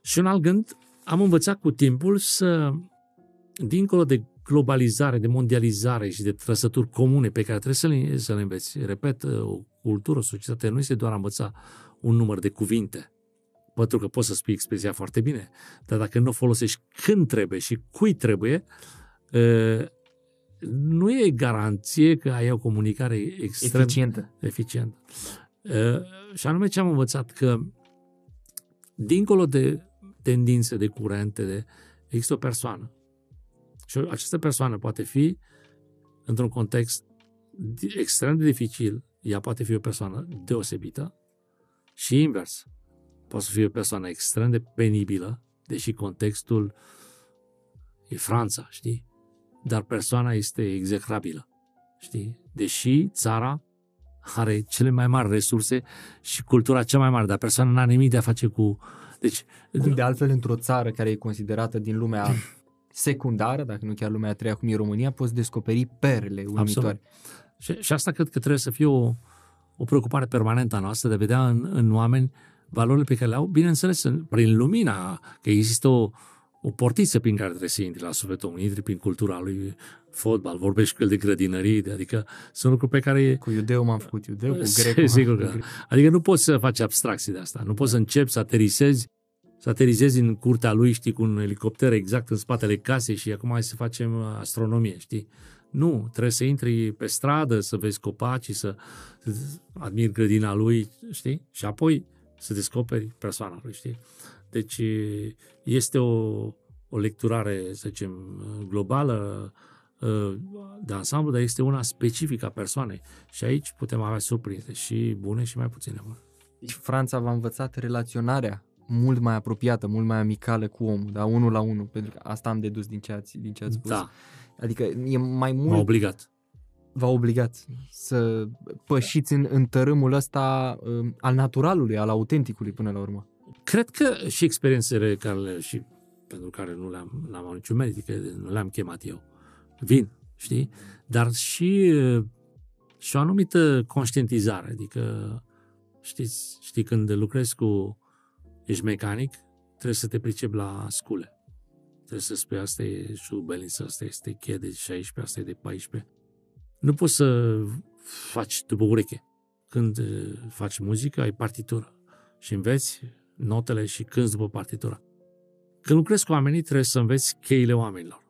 Și un alt gând, am învățat cu timpul să, dincolo de globalizare, de mondializare și de trăsături comune pe care trebuie să le, să le înveți. Repet, o cultură, o societate nu este doar a învăța un număr de cuvinte. Pentru că poți să spui expresia foarte bine, dar dacă nu o folosești când trebuie și cui trebuie, nu e garanție că ai o comunicare extrem Eficientă. eficientă. Și anume ce am învățat, că dincolo de tendințe, de curente, de, există o persoană. Și această persoană poate fi într-un context extrem de dificil, ea poate fi o persoană deosebită și invers. Poate fi o persoană extrem de penibilă, deși contextul e Franța, știi? Dar persoana este execrabilă, știi? Deși țara are cele mai mari resurse și cultura cea mai mare, dar persoana n-are nimic de a face cu... Deci, Cum de altfel într-o țară care e considerată din lumea (laughs) secundară, dacă nu chiar lumea a treia, cum e România, poți descoperi perle uimitoare. Și, și asta cred că trebuie să fie o, o preocupare permanentă a noastră de a vedea în, în oameni valorile pe care le au, bineînțeles, în, prin lumina, că există o, o portiță prin care trebuie să intri la sufletul omului, intri prin cultura lui fotbal, vorbești cu el de grădinării, adică sunt lucruri pe care... Cu iudeu m-am făcut iudeu, cu grec Sigur că. Adică nu poți să faci abstracții de asta, nu poți să începi să aterisezi să aterizezi în curtea lui, știi, cu un elicopter exact în spatele casei și acum hai să facem astronomie, știi? Nu, trebuie să intri pe stradă, să vezi copaci, să admiri grădina lui, știi? Și apoi să descoperi persoana lui, știi? Deci este o, o lecturare, să zicem, globală de ansamblu, dar este una specifică a persoanei. Și aici putem avea surprize și bune și mai puține bune. Deci Franța v-a învățat relaționarea mult mai apropiată, mult mai amicală cu omul, da, unul la unul, pentru că asta am dedus din ce ați, din ce ați spus. Da. Adică e mai mult... M-a obligat. V-a obligat să pășiți în, în tărâmul ăsta uh, al naturalului, al autenticului până la urmă. Cred că și experiențele care le, și pentru care nu le-am, n-am niciun merit, că nu le-am chemat eu, vin, știi? Dar și, și o anumită conștientizare, adică știți, știi, când lucrezi cu ești mecanic, trebuie să te pricepi la scule. Trebuie să spui asta e șubeliță, asta este cheie de 16, asta e de 14. Nu poți să faci după ureche. Când faci muzică, ai partitură și înveți notele și cânti după partitura. Când lucrezi cu oamenii, trebuie să înveți cheile oamenilor.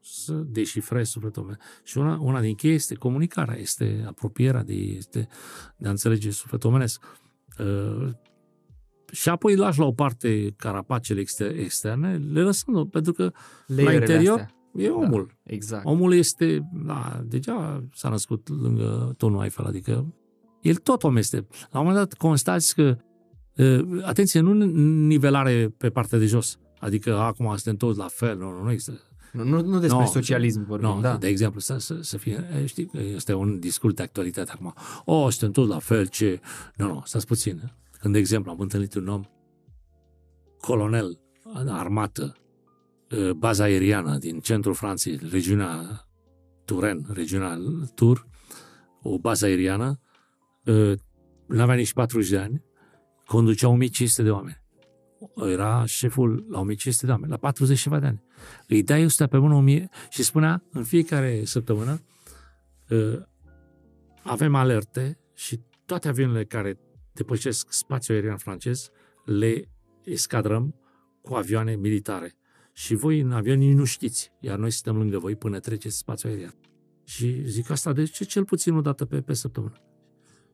Să deșifrezi sufletul meu. Și una, una din chei este comunicarea, este apropierea de, este de a înțelege sufletul omenesc. Uh, și apoi lași la o parte carapacele externe, le lăsăm, pentru că Leierele la interior astea. e omul. Da, exact. Omul este, da, deja s-a născut lângă tonul Eiffel, adică el tot om este. La un moment dat constați că, uh, atenție, nu nivelare pe partea de jos, adică acum suntem toți la fel, nu, nu există. Nu, nu, nu despre No, socialism vorbim, Nu, da. de exemplu, să, să, să fie, știi, că este un discurs de actualitate acum. O, suntem toți la fel, ce... Nu, nu, stați puțin. Când, de exemplu, am întâlnit un om, colonel armată, baza aeriană din centrul Franței, regiunea Turen, regiunea Tur, o bază aeriană, nu avea nici 40 de ani, conducea 1500 de oameni. Era șeful la 1500 de oameni, la 40 ceva de ani. Îi dai 100 pe mână 1000 și spunea în fiecare săptămână avem alerte și toate avioanele care depășesc spațiul aerian francez le escadrăm cu avioane militare. Și voi în avion nici nu știți, iar noi suntem lângă voi până treceți spațiul aerian. Și zic asta de ce cel puțin o dată pe, pe săptămână.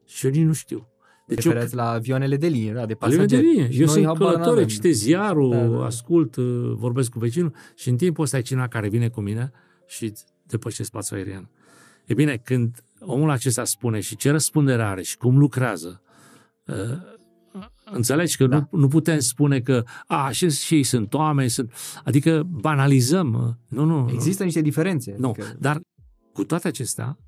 Și eu nici nu știu. Deci eu, la avioanele de linie, da, de Avioane pasageri. de linie. Și Eu noi sunt habar călător, n-avem. citesc ziarul, Da, da. ascult, uh, vorbesc cu vecinul și în timpul ăsta e cineva care vine cu mine și depășesc spațiul aerian. E bine, când omul acesta spune și ce răspundere are și cum lucrează, uh, Înțelegi că Da. nu, nu putem spune că a, și, și ei sunt oameni, sunt, adică banalizăm. uh, Nu, nu. Există niște diferențe. Nu, Adică, dar cu toate acestea,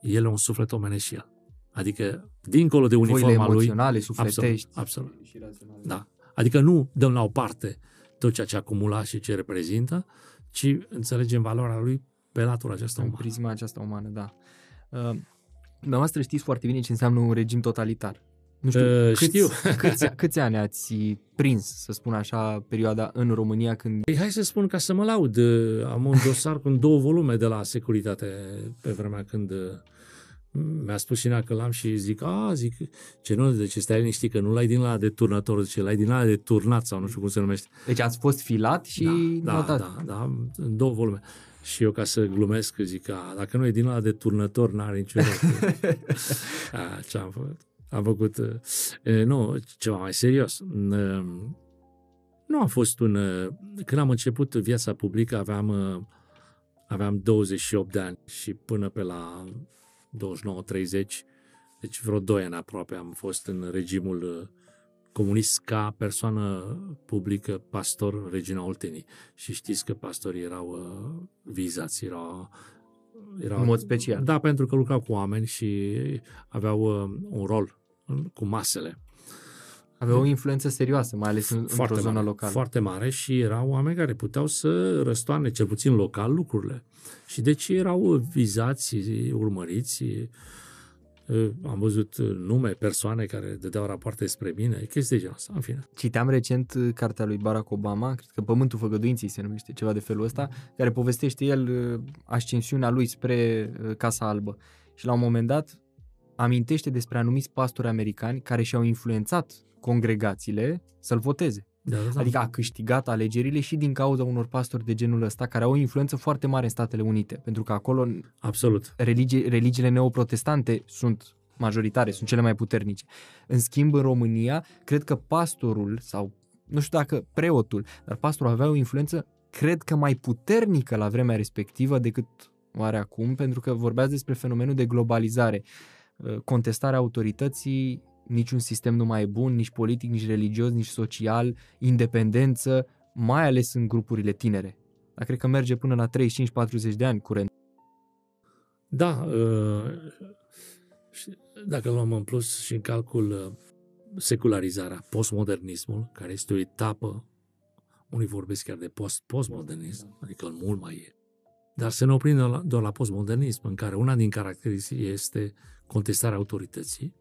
el e un suflet omenesc și el. Adică, dincolo de voile uniforma lui, emoționale, sufletești. absolut. Și raționale. Da. Adică nu dăm la o parte tot ceea ce a acumulat și ce reprezintă, ci înțelegem valoarea lui pe latura aceasta În umană. prisma aceasta umană, da. Uh, Dumneavoastră știți foarte bine ce înseamnă un regim totalitar. Nu știu, Uh, câți, știu. (laughs) câți, câți ani ați prins, să spun așa, perioada în România când... Păi hai să spun ca să mă laud. uh, Am un dosar cu două volume de la securitate pe vremea când uh, mi-a spus și că l-am și zic, a, zic, ce nu, de ce stai liniștit, că nu l-ai din la de turnator, ce l-ai din la de turnat sau nu știu cum se numește. Deci ați fost filat și da, notat. da, da, în două volume. Și eu ca să glumesc zic, a, dacă nu e din la de turnător, n-are niciun (laughs) rost. a, ce am făcut? Am făcut, uh, e, nu, ceva mai serios. Uh, nu a fost un... uh, Când am început viața publică aveam, uh, aveam 28 de ani și până pe la 29-30, deci vreo 2 ani aproape, am fost în regimul uh, comunist ca persoană publică, pastor în regiunea Oltenii. Și știți că pastorii erau uh, vizați, erau, erau... În mod special. Da, pentru că lucrau cu oameni și aveau uh, un rol în- cu masele. Avea o influență serioasă, mai ales în, într-o zonă mare, locală. Foarte mare și erau oameni care puteau să răstoarne, cel puțin local, lucrurile. Și deci erau vizați, urmăriți. Am văzut nume, persoane care dădeau rapoarte despre mine, chestii de genul ăsta, în fine. Citeam recent uh, cartea lui Barack Obama, cred că Pământul Făgăduinței se numește, ceva de felul ăsta, care povestește el uh, ascensiunea lui spre uh, Casa Albă. Și la un moment dat amintește despre anumiți pastori americani care și-au influențat congregațiile să-l voteze. Da, da, da. Adică a câștigat alegerile și din cauza unor pastori de genul ăsta, care au o influență foarte mare în Statele Unite, pentru că acolo Absolut. religi- religiile neoprotestante sunt majoritare, sunt cele mai puternice. În schimb, în România, cred că pastorul sau nu știu dacă preotul, dar pastorul avea o influență, cred că mai puternică la vremea respectivă decât oare acum, pentru că vorbeați despre fenomenul de globalizare. Uh, Contestarea autorității, niciun sistem nu mai e bun, nici politic, nici religios, nici social, independență, mai ales în grupurile tinere. Dar cred că merge până la 35-40 de ani curent. Da, uh, și dacă luăm în plus și în calcul uh, secularizarea, postmodernismul, care este o etapă, unii vorbesc chiar de post postmodernism, adică mult mai e. Dar să ne oprim doar la, doar la postmodernism, în care una din caracteristici este contestarea autorității.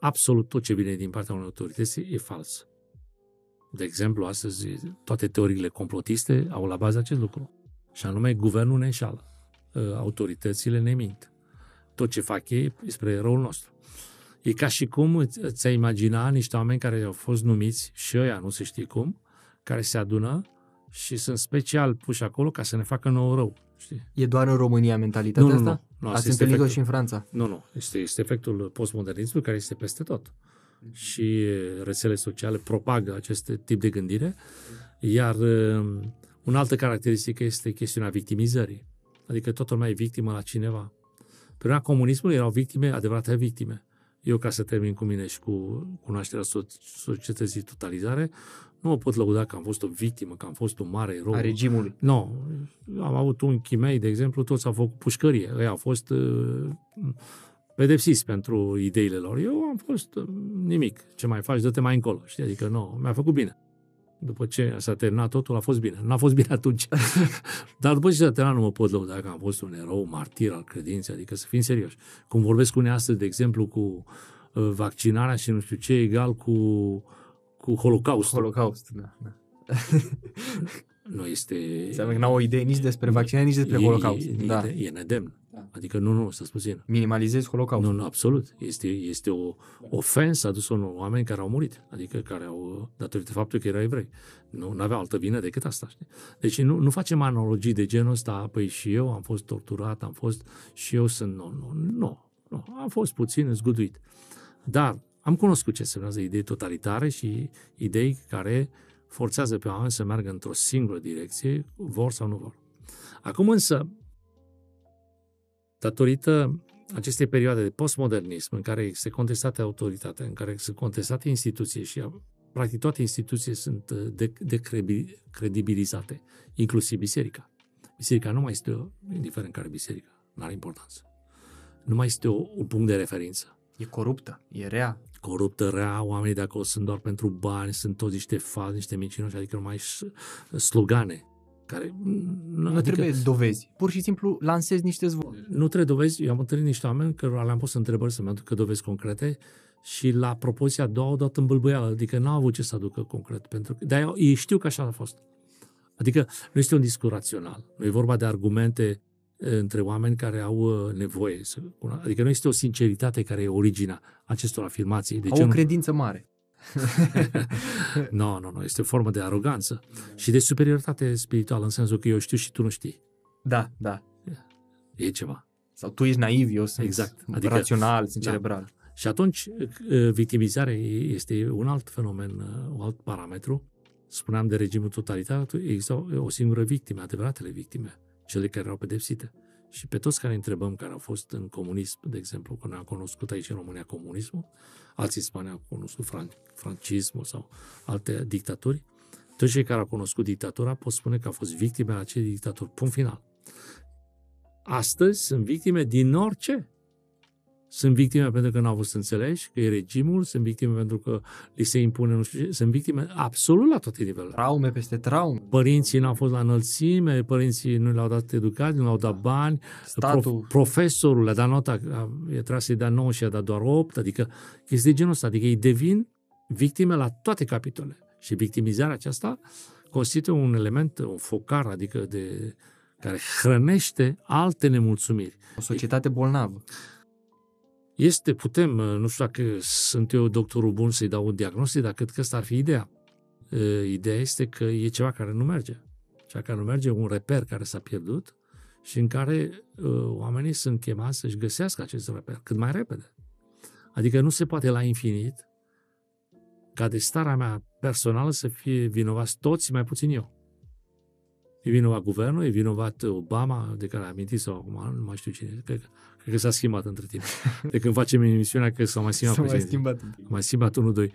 Absolut tot ce vine din partea unei autorități e fals. De exemplu, astăzi toate teoriile complotiste au la bază acest lucru. Și anume, guvernul ne înșală. Uh, Autoritățile ne mint. Tot ce fac ei e spre răul nostru. E ca și cum îți- ți-ai imagina niște oameni care au fost numiți și ăia, nu se știe cum, care se adună și sunt special puși acolo ca să ne facă nou rău. Știi? E doar în România mentalitatea Nu, nu, asta? nu. Nu, asta Ați este întâlnit-o efectul. și în Franța. Nu, nu. Este, este efectul postmodernismului care este peste tot. Și e, rețele sociale propagă acest tip de gândire, iar um, o altă caracteristică este chestiunea victimizării. Adică toată lumea e victimă la cineva. Pe vremea comunismului erau victime, adevărate victime. Eu, ca să termin cu mine și cu cunoașterea so- societății totalizare, nu mă pot lăuda că am fost o victimă, că am fost un mare erou. A regimului. Nu. Am avut un chimei, de exemplu, toți au făcut pușcărie. Ei au fost uh, pedepsiți pentru ideile lor. Eu am fost uh, nimic. Ce mai faci, dă-te mai încolo. Știi? Adică nu, mi-a făcut bine. După ce s-a terminat totul, a fost bine. Nu a fost bine atunci. (laughs) Dar după ce s-a terminat, nu mă pot lăuda că am fost un erou, martir al credinței, adică să fim serioși. Cum vorbesc cu unii astăzi, de exemplu, cu uh, vaccinarea și nu știu ce, egal cu, cu holocaustul. Holocaust, da. da. (laughs) nu este... Înseamnă că n-au o idee nici despre vaccinare, nici despre e, Holocaust. E, da. e, e nedemn. Da. Adică nu, nu, să puțin. Minimalizezi Holocaust. Nu, nu, absolut. Este, este o ofensă adusă unor oameni care au murit, adică care au, datorită faptului că erau evrei. Nu aveau altă vină decât asta. Știi? Deci nu, nu facem analogii de genul ăsta, păi și eu am fost torturat, am fost și eu sunt... Nu, nu, nu. nu. Am fost puțin zguduit. Dar am cunoscut ce semnează idei totalitare și idei care forțează pe oameni să meargă într-o singură direcție, vor sau nu vor. Acum însă, datorită acestei perioade de postmodernism în care se contestate autoritatea, în care se contestate instituții și practic toate instituțiile sunt uh, de, de credibilizate, inclusiv biserica. Biserica nu mai este, o, indiferent care biserică, nu are importanță. Nu mai este o, un punct de referință. E coruptă, e rea. Coruptă, rea, oamenii de acolo sunt doar pentru bani, sunt toți niște fazi, niște mincinoși, adică numai slogane care... Nu adică, trebuie dovezi. Pur și simplu lansezi niște zvonuri. Nu trebuie dovezi. Eu am întâlnit niște oameni cărora le-am pus întrebări să-mi aducă dovezi concrete și la propoziția a doua au dat în bâlbâială, adică n-au avut ce să aducă concret. Pentru că, dar ei știu că așa a fost. Adică nu este un discurs rațional. Nu e vorba de argumente între oameni care au uh, nevoie. Să, adică nu este o sinceritate care e originea acestor afirmații. De au o credință mare. nu, nu, nu. Este o formă de aroganță și de superioritate spirituală, în sensul că eu știu și tu nu știi. Da, da. E ceva. Sau tu ești naiv, eu sunt exact. adică, rațional, sunt da. cerebral. Și atunci, uh, victimizarea este un alt fenomen, uh, un alt parametru. Spuneam de regimul totalitar, există o singură victimă, adevăratele victime cele care erau pedepsite. Și pe toți care întrebăm care au fost în comunism, de exemplu, când am cunoscut aici în România comunismul, alții spune au cunoscut fran- francismul sau alte dictaturi, toți cei care au cunoscut dictatura pot spune că au fost victime ale acelei dictaturi. Punct final. Astăzi sunt victime din orice sunt victime pentru că nu au fost înțeleși, că e regimul, sunt victime pentru că li se impune nu știu ce, sunt victime absolut la toate nivelurile. Traume peste traume. Părinții nu au fost la înălțime, părinții nu le-au dat educație, nu le-au dat bani, Statul. Prof, profesorul le-a dat nota, e trebuit să-i dea 9 și a dat doar 8, adică este de genul ăsta, adică ei devin victime la toate capitolele. Și victimizarea aceasta constituie un element, un focar, adică de care hrănește alte nemulțumiri. O societate bolnavă. Este, putem, uh, nu știu dacă sunt eu doctorul bun să-i dau un diagnostic, dar cred că asta ar fi ideea. Uh, ideea este că e ceva care nu merge. Ceva care nu merge, un reper care s-a pierdut și în care uh, oamenii sunt chemați să-și găsească acest reper cât mai repede. Adică nu se poate la infinit ca de starea mea personală să fie vinovați toți, mai puțin eu. E vinovat guvernul, e vinovat Obama, de care a amintit sau acum, nu mai știu cine. Cred că, cred că s-a schimbat între timp. De când facem emisiunea, că s-a mai schimbat. S-a mai schimbat. Mai schimbat unul, doi.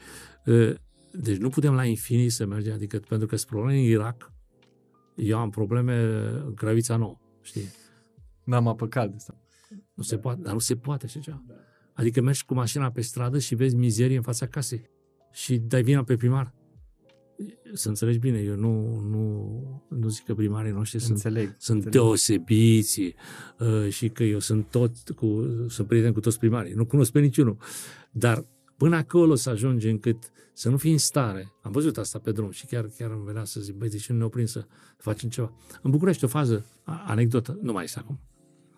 Deci nu putem la infinit să mergem, adică pentru că sunt probleme în Irak, eu am probleme în Crăvița Nouă, știi? N-am apăcat de asta. Nu se poate, dar nu se poate așa ceva. Adică mergi cu mașina pe stradă și vezi mizerie în fața casei și dai vina pe primar să înțelegi bine, eu nu, nu, nu zic că primarii noștri înțeleg, sunt, sunt înțeleg. deosebiți uh, și că eu sunt tot cu, sunt prieten cu toți primarii. Nu cunosc pe niciunul. Dar până acolo să ajungi încât să nu fii în stare. Am văzut asta pe drum și chiar, chiar îmi venea să zic, băi, de ce nu ne oprim să facem ceva? În București o fază, anecdotă, nu mai este acum.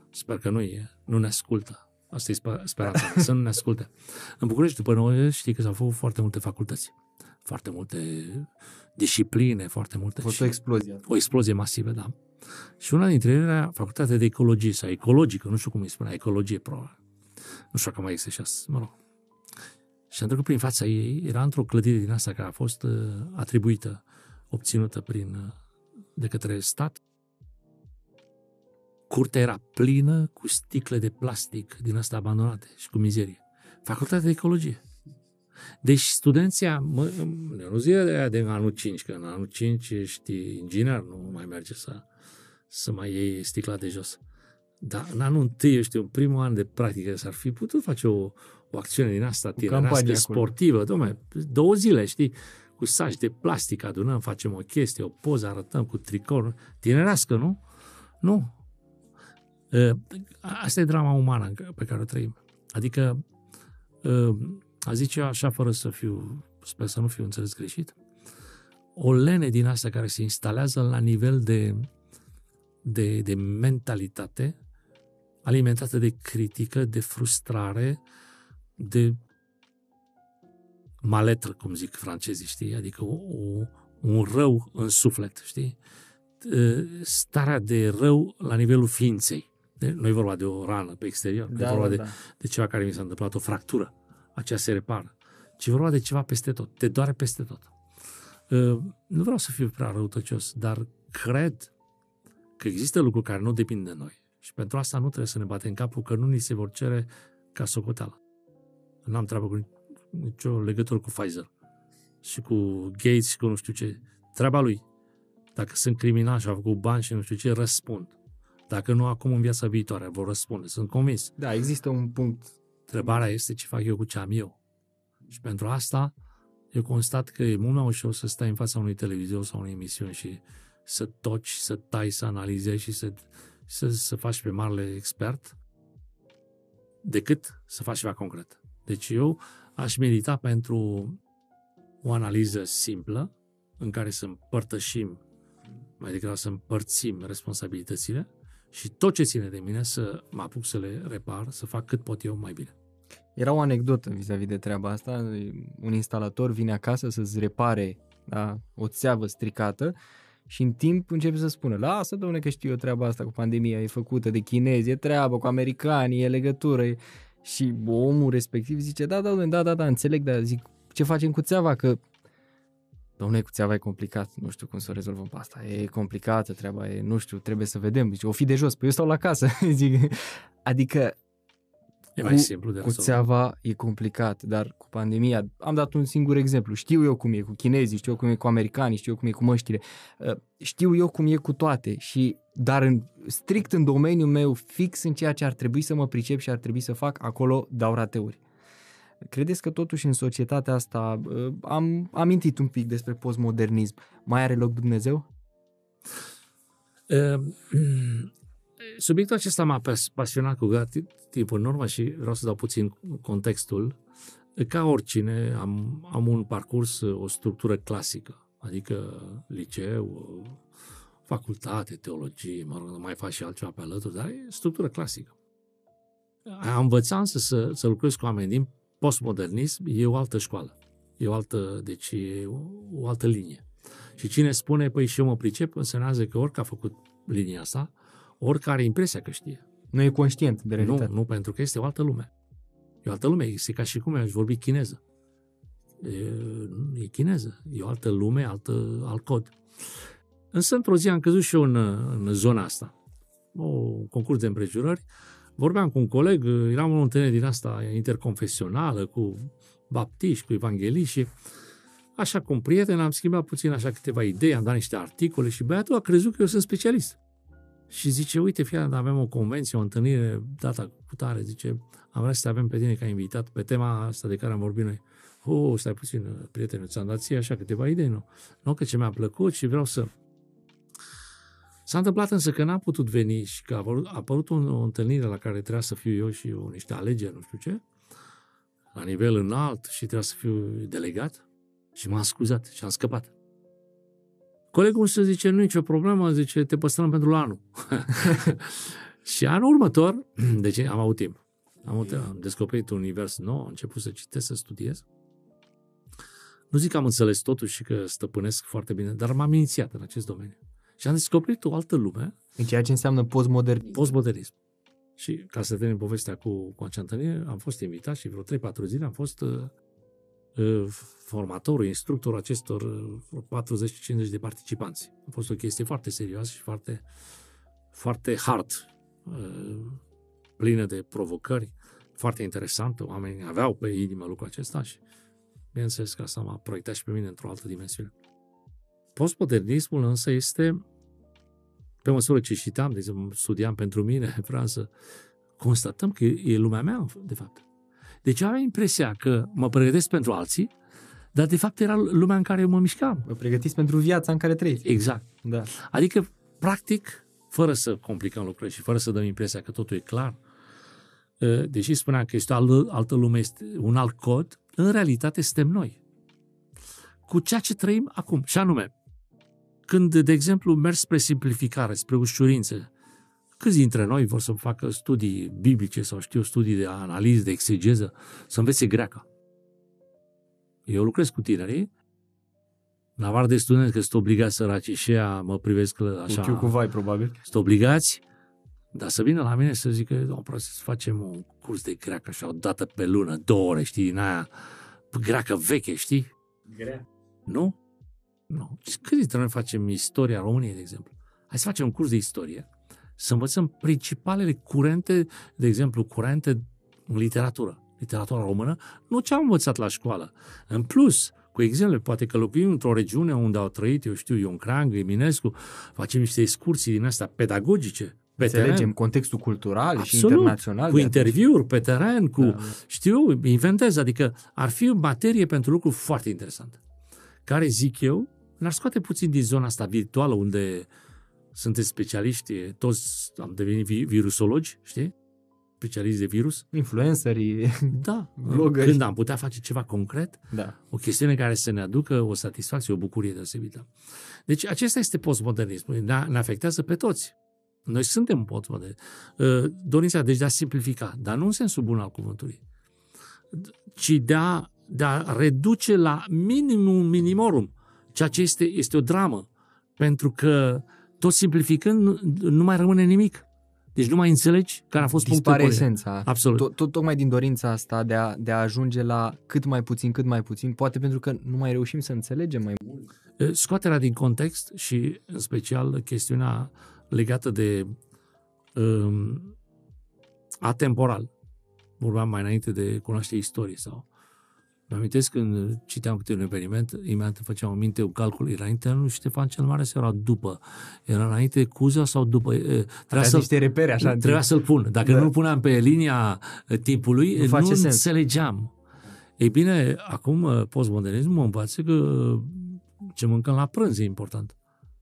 Sper că nu e, nu ne ascultă. Asta e speranța, (laughs) să nu ne asculte. În București, după noi, știi că s-au făcut foarte multe facultăți foarte multe discipline, foarte multe. O explozie. O explozie masivă, da. Și una dintre ele era facultatea de ecologie sau ecologică, nu știu cum îi spunea, ecologie probabil. Nu știu dacă mai este și asta, mă rog. Și am trecut prin fața ei, era într-o clădire din asta care a fost uh, atribuită, obținută prin, uh, de către stat. Curtea era plină cu sticle de plastic din asta abandonate și cu mizerie. Facultatea de ecologie. Deci studenții, mă, nu zi de, de anul 5, că în anul 5 ești inginer, nu mai merge să, să mai iei sticla de jos. Dar în anul 1, ești în primul an de practică, s-ar fi putut face o, o acțiune din asta tinerească, sportivă, domne, două zile, știi, cu saci de plastic adunăm, facem o chestie, o poză, arătăm cu tricou, tinerească, nu? Nu. Asta e drama umană pe care o trăim. Adică a zice așa fără să fiu, sper să nu fiu înțeles greșit, o lene din asta care se instalează la nivel de, de, de mentalitate alimentată de critică, de frustrare, de maletră, cum zic francezii, știi? Adică o, o, un rău în suflet, știi? Starea de rău la nivelul ființei. Nu e vorba de o rană pe exterior, da, e vorba da, de, da. de ceva care mi s-a întâmplat, o fractură aceea se repară, ci vorba de ceva peste tot, te doare peste tot. Uh, nu vreau să fiu prea răutăcios, dar cred că există lucruri care nu depind de noi. Și pentru asta nu trebuie să ne batem capul că nu ni se vor cere ca socoteală. Nu am treabă cu nicio legătură cu Pfizer și cu Gates și cu nu știu ce. Treaba lui. Dacă sunt criminal și au făcut bani și nu știu ce, răspund. Dacă nu, acum în viața viitoare vor răspunde. Sunt convins. Da, există un punct Întrebarea este ce fac eu cu ce am eu. Și pentru asta eu constat că e mult mai ușor să stai în fața unui televizor sau unei emisiuni și să toci, să tai, să analizezi și să, să, să faci pe marele expert decât să faci ceva concret. Deci eu aș milita pentru o analiză simplă în care să împărtășim, mai degrabă să împărțim responsabilitățile și tot ce ține de mine să mă apuc să le repar, să fac cât pot eu mai bine. Era o anecdotă vis-a-vis de treaba asta. Un instalator vine acasă să-ți repare da, o țeavă stricată și în timp începe să spună, lasă domnule că știu eu treaba asta cu pandemia, e făcută de chinezi, e treabă cu americanii, e legătură. E... Și omul respectiv zice, da, da, da, da, da, înțeleg, dar zic, ce facem cu țeava? Că domnule, cu țeava e complicat, nu știu cum să o rezolvăm pe asta, e complicată treaba, e, nu știu, trebuie să vedem, zice, o fi de jos, păi eu stau la casă, (laughs) zic, adică E mai cu, simplu de Cu țeava e complicat, dar cu pandemia, am dat un singur exemplu. Știu eu cum e cu chinezii, știu eu cum e cu americanii, știu eu cum e cu măștile. Uh, știu eu cum e cu toate și dar în, strict în domeniul meu, fix în ceea ce ar trebui să mă pricep și ar trebui să fac, acolo dau rateuri. Credeți că totuși în societatea asta, uh, am amintit un pic despre postmodernism, mai are loc Dumnezeu? (clears throat) Uh, subiectul acesta m-a pasionat cu timpul în urmă și vreau să dau puțin contextul. Ca oricine, am, am un parcurs, o structură clasică, adică liceu, facultate, teologie, mă rog, mai fac și altceva pe alături, dar e structură clasică. Am învățat să, să, să lucrez cu oameni din postmodernism, e o altă școală. E o altă, deci e o, o altă linie. Și cine spune, păi și eu mă pricep, însemnează că orică a făcut linia asta, oricare impresia că știe. Nu e conștient de realitate. Nu, nu, pentru că este o altă lume. E o altă lume, este ca și cum aș vorbi chineză. E, e chineză, e o altă lume, altă, alt cod. Însă, într-o zi am căzut și eu în, în zona asta. O concurs de împrejurări. Vorbeam cu un coleg, eram o întâlnire din asta interconfesională, cu baptiști, cu evangeliști și așa cu un prieten am schimbat puțin așa câteva idei, am dat niște articole și băiatul a crezut că eu sunt specialist. Și zice, uite, fie avem o convenție, o întâlnire, data cu tare, zice, am vrea să te avem pe tine ca invitat pe tema asta de care am vorbit noi. Oh, stai puțin, prietene, ți-am dat ție așa câteva idei, nu? Nu, că ce mi-a plăcut și vreau să... S-a întâmplat însă că n-a putut veni și că a apărut, a apărut o, o întâlnire la care trebuia să fiu eu și eu, niște alegeri, nu știu ce, la nivel înalt și trebuia să fiu delegat și m-am scuzat și am scăpat. Colegul să zice, nu e nicio problemă, zice, te păstrăm pentru anul. (laughs) și anul următor, (clears throat) deci am avut timp. Am, avut, am descoperit un univers nou, am început să citesc, să studiez. Nu zic că am înțeles totul și că stăpânesc foarte bine, dar m-am inițiat în acest domeniu. Și am descoperit o altă lume. În ceea ce înseamnă postmodernism. Postmodernism. Și ca să termin povestea cu, cu acea întâlnire, am fost invitat și vreo 3-4 zile am fost uh, uh, formatorul, instructorul acestor 40-50 uh, de participanți. A fost o chestie foarte serioasă și foarte, foarte hard, uh, plină de provocări, foarte interesantă. Oamenii aveau pe inimă lucrul acesta și bineînțeles că asta m-a proiectat și pe mine într-o altă dimensiune. Postmodernismul însă este, pe măsură ce citam, de exemplu, studiam pentru mine, vreau să constatăm că e lumea mea, de fapt. Deci aveam impresia că mă pregătesc pentru alții, dar de fapt era lumea în care eu mă mișcam. Vă pregătiți pentru viața în care trăiți. Exact. Da. Adică, practic, fără să complicăm lucrurile și fără să dăm impresia că totul e clar, ă, deși spuneam că este o altă lume, este un alt cod, în realitate suntem noi. Cu ceea ce trăim acum. Și anume, când, de exemplu, mergi spre simplificare, spre ușurință, câți dintre noi vor să facă studii biblice sau știu studii de analiză, de exegeză, să învețe greacă? Eu lucrez cu tinerii, în afară de studenți că sunt obligați săraci și ea mă privesc așa. Cu cu vai, probabil. Sunt obligați, dar să vină la mine să zică, domnul să facem un curs de greacă așa o dată pe lună, două ore, știi, din aia greacă veche, știi? Grea. Nu? Nu. Cât dintre noi facem istoria României, de exemplu? Hai să facem un curs de istorie, să învățăm principalele curente, de exemplu, curente în literatură literatura română, nu ce am învățat la școală. În plus, cu exemple, poate că locuim într-o regiune unde au trăit, eu știu, Ion Crang, Eminescu, facem niște excursii din astea pedagogice, pe Înțelegem teren. contextul cultural Absolut, și internațional. Cu interviuri pe teren, cu, da. știu, inventez, adică ar fi o materie pentru lucru foarte interesant, care, zic eu, ne-ar scoate puțin din zona asta virtuală unde sunteți specialiști, toți am devenit virusologi, știi? specialiști de virus. Influencerii, (laughs) Da, Vloggeri. când am putea face ceva concret, da. o chestiune care să ne aducă o satisfacție, o bucurie deosebită. Deci acesta este postmodernismul, ne, ne afectează pe toți. Noi suntem postmoderni. Uh, Dorința deci de a simplifica, dar nu în sensul bun al cuvântului, ci de a, de a reduce la minimum minimorum ceea ce este, este o dramă. Pentru că tot simplificând nu, nu mai rămâne nimic. Deci nu mai înțelegi care a fost Dispare punctul comun. esența. Absolut. Tot, tot, tocmai din dorința asta de a, de a ajunge la cât mai puțin, cât mai puțin, poate pentru că nu mai reușim să înțelegem mai mult. scoaterea din context și în special chestiunea legată de um, atemporal. Vorbeam mai înainte de cunoaște istorie sau Mă amintesc când citeam câte un eveniment, imediat îmi făceam în minte un calcul, era înainte lui Ștefan cel Mare sau era după? Era înainte Cuza sau după? E, Trebuia Avea să niște repere așa. Trebuia să-l pun. Dacă Da. nu-l puneam pe linia uh, timpului, Nu nu, face nu sens. înțelegeam. Ei bine, acum uh, postmodernismul mă învață că uh, ce mâncăm la prânz e important.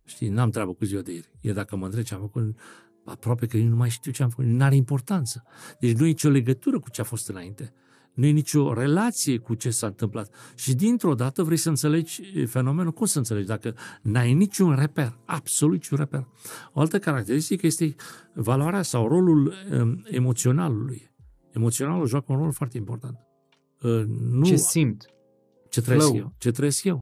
Știi, n-am treabă cu ziua de ieri. E dacă mă întreb ce am făcut, aproape că eu nu mai știu ce am făcut. Nu are importanță. Deci nu e nicio legătură cu ce a fost înainte. Nu e nicio relație cu ce s-a întâmplat. Și dintr-o dată vrei să înțelegi e, fenomenul. Cum să înțelegi? Dacă n-ai niciun reper, absolut niciun reper. O altă caracteristică este valoarea sau rolul um, emoționalului. Emoționalul joacă un rol foarte important. Uh, nu Ce simt? ce trăiesc Flow. eu. Ce trăiesc eu.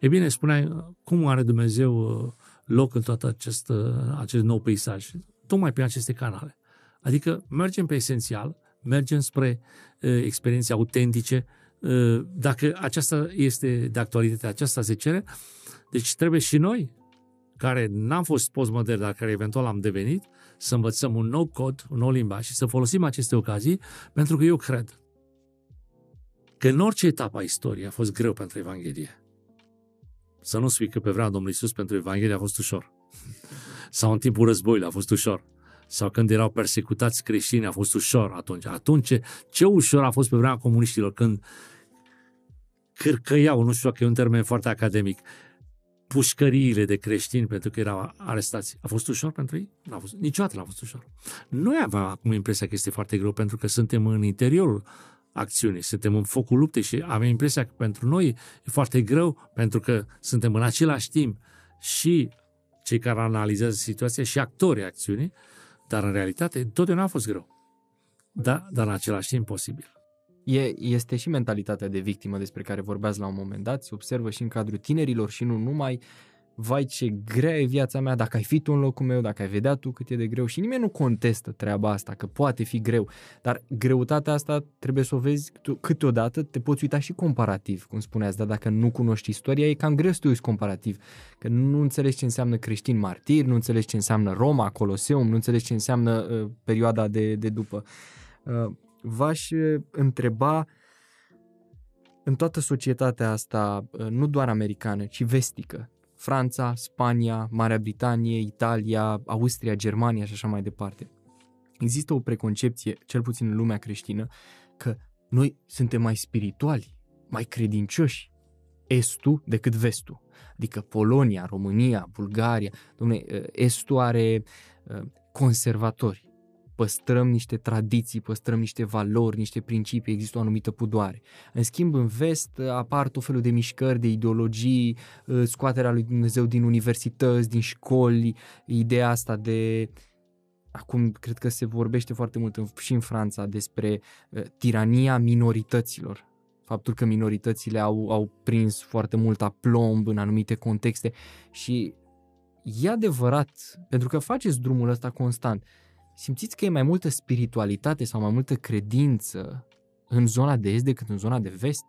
E bine, spuneai, cum are Dumnezeu uh, loc în tot acest, uh, acest nou peisaj? Tocmai pe aceste canale. Adică mergem pe esențial, mergem spre uh, experiențe autentice. Uh, dacă aceasta este de actualitate, aceasta se cere, deci trebuie și noi, care n-am fost postmoderni, dar care eventual am devenit, să învățăm un nou cod, un nou limbaj și să folosim aceste ocazii, pentru că eu cred că în orice etapă a istoriei a fost greu pentru Evanghelie. Să nu spui că pe vremea Domnului Iisus pentru Evanghelie a fost ușor. (laughs) Sau în timpul războiului a fost ușor. Sau când erau persecutați creștini a fost ușor atunci. Atunci ce, ce ușor a fost pe vremea comuniștilor când cârcăiau, nu știu dacă e un termen foarte academic, pușcăriile de creștini pentru că erau arestați. A fost ușor pentru ei? Nu a fost. Niciodată n-a fost ușor. Noi avem acum impresia că este foarte greu pentru că suntem în interiorul acțiunii, suntem în focul luptei și avem impresia că pentru noi e foarte greu pentru că suntem în același timp și cei care analizează situația și actorii acțiunii, dar în realitate totdeauna a fost greu. Da, dar în același timp posibil. E, este și mentalitatea de victimă despre care vorbeați la un moment dat, se observă și în cadrul tinerilor și nu numai, vai ce grea e viața mea, dacă ai fi tu în locul meu, dacă ai vedea tu cât e de greu și nimeni nu contestă treaba asta, că poate fi greu, dar greutatea asta trebuie să o vezi tu, câteodată, te poți uita și comparativ, cum spuneați, dar dacă nu cunoști istoria, e cam greu să te uiți comparativ, că nu înțelegi ce înseamnă creștini martiri, nu înțelegi ce înseamnă Roma, Coloseum, nu înțelegi ce înseamnă uh, perioada de, de după. Uh, v-aș uh, întreba în toată societatea asta, uh, nu doar americană, ci vestică, Franța, Spania, Marea Britanie, Italia, Austria, Germania și așa mai departe. Există o preconcepție, cel puțin în lumea creștină, că noi suntem mai spirituali, mai credincioși, estul decât vestul. Adică Polonia, România, Bulgaria, domne, uh, estul are uh, conservatori, păstrăm niște tradiții, păstrăm niște valori, niște principii, există o anumită pudoare. În schimb, în vest apar tot felul de mișcări, de ideologii, uh, scoaterea lui Dumnezeu din universități, din școli, ideea asta de acum cred că se vorbește foarte mult în, și în Franța despre uh, tirania minorităților. Faptul că minoritățile au, au prins foarte mult aplomb în anumite contexte și e adevărat, pentru că faceți drumul ăsta constant. Simțiți că e mai multă spiritualitate sau mai multă credință în zona de est decât în zona de vest?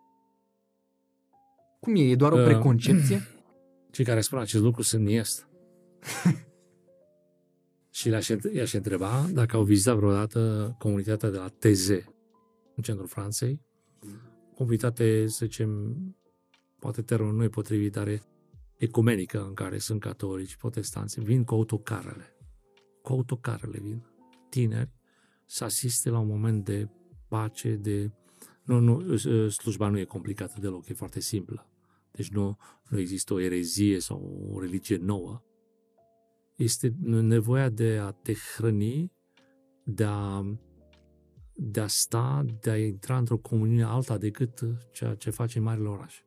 Cum e? E doar o Uh, preconcepție? (clears throat) Cei care spun acest lucru sunt din est. (laughs) și le-aș, i-aș întreba dacă au vizitat vreodată comunitatea de la Teze, în centrul Franței. Comunitate, să zicem, poate termenul nu e potrivit, dar e ecumenică în care sunt catolici, protestanți, vin cu autocarele. Cu autocarele vin. Tineri să asiste la un moment de pace, de... Nu, nu, slujba nu e complicată deloc, e foarte simplă. Deci nu, nu există o erezie sau o religie nouă. Este nevoia de a te hrăni, de a de a sta, de a intra într-o comuniune alta decât ceea ce face în marile orașe.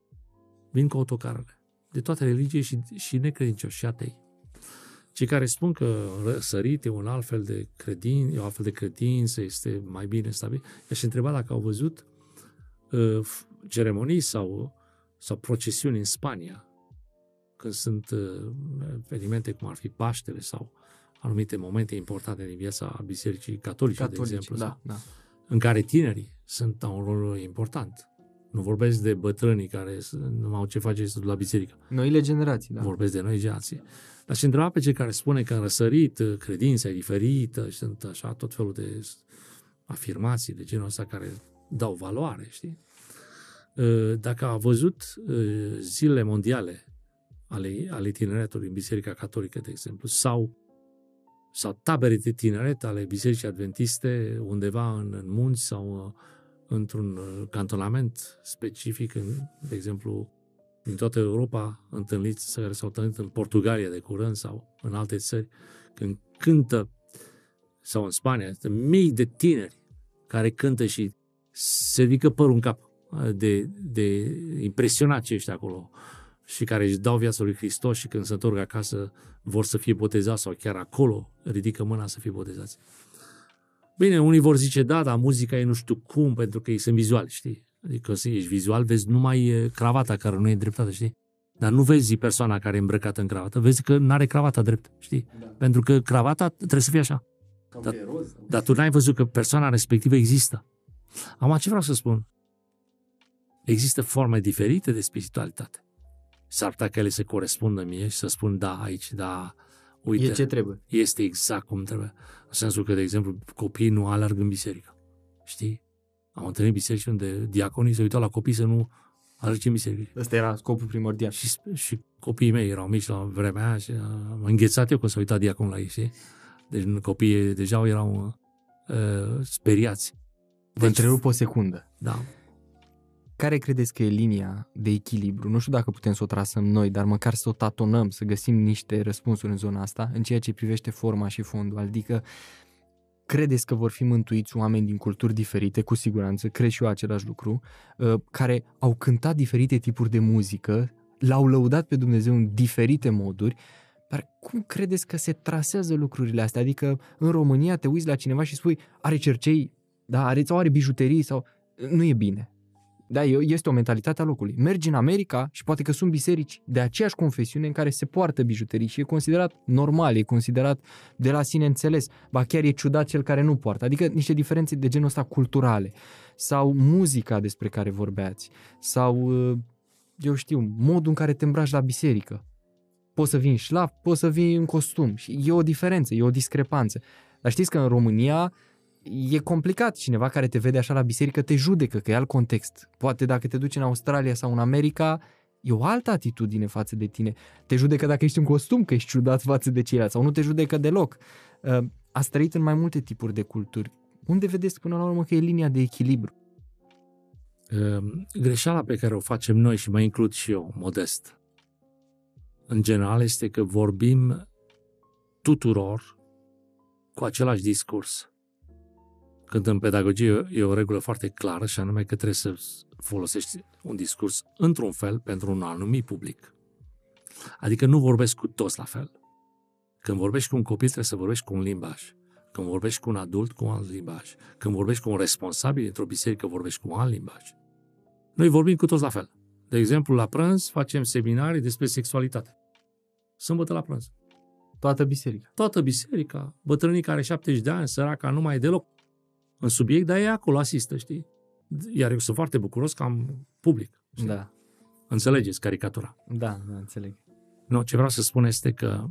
Vin cu autocarele. De toate religie și, și necredincioși și atei. Cei care spun că sărit e un alt fel de credin, e o altfel de credință, este mai bine stabil, i-aș întreba dacă au văzut uh, ceremonii sau, sau procesiuni în Spania, când sunt uh, evenimente cum ar fi Paștele sau anumite momente importante din viața Bisericii Catolice, Catolice de exemplu, da, sau, da. în care tinerii sunt au un rol important. Nu vorbesc de bătrânii care nu au ce face la biserică. Noile generații, da. Vorbesc de noi generații. Dar și întreba pe cei care spune că în răsărit credința e diferită și sunt așa tot felul de afirmații de genul ăsta care dau valoare, știi? Ă, dacă a văzut ă, zilele mondiale ale, ale tineretului în Biserica Catolică, de exemplu, sau, sau tabere de tineret ale Bisericii Adventiste undeva în, în munți sau ă, într-un cantonament specific, în, de exemplu, din toată Europa întâlniți, care s-au întâlnit în Portugalia de curând sau în alte țări, când cântă, sau în Spania, mii de tineri care cântă și se ridică părul în cap de, de impresionat ce ești acolo și care își dau viața lui Hristos și când se întorc acasă vor să fie botezați sau chiar acolo ridică mâna să fie botezați. Bine, unii vor zice, da, dar muzica e nu știu cum, pentru că ei sunt vizuali, știi? Adică să ești vizual, vezi numai cravata care nu e dreptată, știi? Dar nu vezi persoana care e îmbrăcată în cravată, vezi că nu are cravata drept, știi? Da. Pentru că cravata trebuie să fie așa. Dar, roz, dar tu n-ai văzut că persoana respectivă există. Am ce vreau să spun? Există forme diferite de spiritualitate. S-ar putea că ele se corespundă mie și să spun da aici, da, uite. E ce trebuie. Este exact cum trebuie. În sensul că, de exemplu, copiii nu alerg în biserică. Știi? Am întâlnit biserici unde diaconii se uitau la copii să nu alerge în biserică. Ăsta era scopul primordial. Și, și copiii mei erau mici la vremea aia și am înghețat eu că s-a uitat diaconul la ei, știi? Deci copiii deja erau uh, speriați. Vă întrerup o secundă. Da. Care credeți că e linia de echilibru? Nu știu dacă putem să o trasăm noi, dar măcar să o tatonăm, să găsim niște răspunsuri în zona asta, în ceea ce privește forma și fondul. Adică credeți că vor fi mântuiți oameni din culturi diferite, cu siguranță, cred și eu același lucru, uh, care au cântat diferite tipuri de muzică, l-au lăudat pe Dumnezeu în diferite moduri, dar cum credeți că se trasează lucrurile astea? Adică în România te uiți la cineva și spui, are cercei, da, are, sau are bijuterii, sau nu e bine. Da, este o mentalitate a locului. Mergi în America și poate că sunt biserici de aceeași confesiune în care se poartă bijuterii și e considerat normal, e considerat de la sine înțeles. Ba chiar e ciudat cel care nu poartă. Adică niște diferențe de genul ăsta culturale. Sau muzica despre care vorbeați. Sau, uh, eu știu, modul în care te îmbraci la biserică. Poți să vii în șlaf, poți să vii în costum. Și e o diferență, e o discrepanță. Dar știți că în România e complicat. Cineva care te vede așa la biserică te judecă, că e alt context. Poate dacă te duci în Australia sau în America, e o altă atitudine față de tine. Te judecă dacă ești în costum, că ești ciudat (laughs) față de ceilalți, sau nu te judecă deloc. Uh, ați trăit în mai multe tipuri de culturi. Unde vedeți până la urmă că e linia de echilibru? Uh, greșeala pe care o facem noi și mă includ și eu, modest, în general este că vorbim tuturor cu același discurs. Când în pedagogie e o regulă foarte clară și anume că trebuie să folosești un discurs într-un fel pentru un anumit public. Adică nu vorbesc cu toți la fel. Când vorbești cu un copil trebuie să vorbești cu un limbaj. Când vorbești cu un adult, cu un alt limbaj. Când vorbești cu un responsabil într-o biserică, vorbești cu un alt limbaj. Noi vorbim cu toți la fel. De exemplu, la prânz facem seminarii despre sexualitate. Sâmbătă la prânz. Toată biserica. Toată biserica. Bătrânii care 70 de ani, săraca, nu mai e deloc în subiect, dar e acolo, asistă, știi? Iar eu sunt foarte bucuros că am public. Știi? Da. Înțelegeți caricatura? Da, da, înțeleg. Nu, ce vreau să spun este că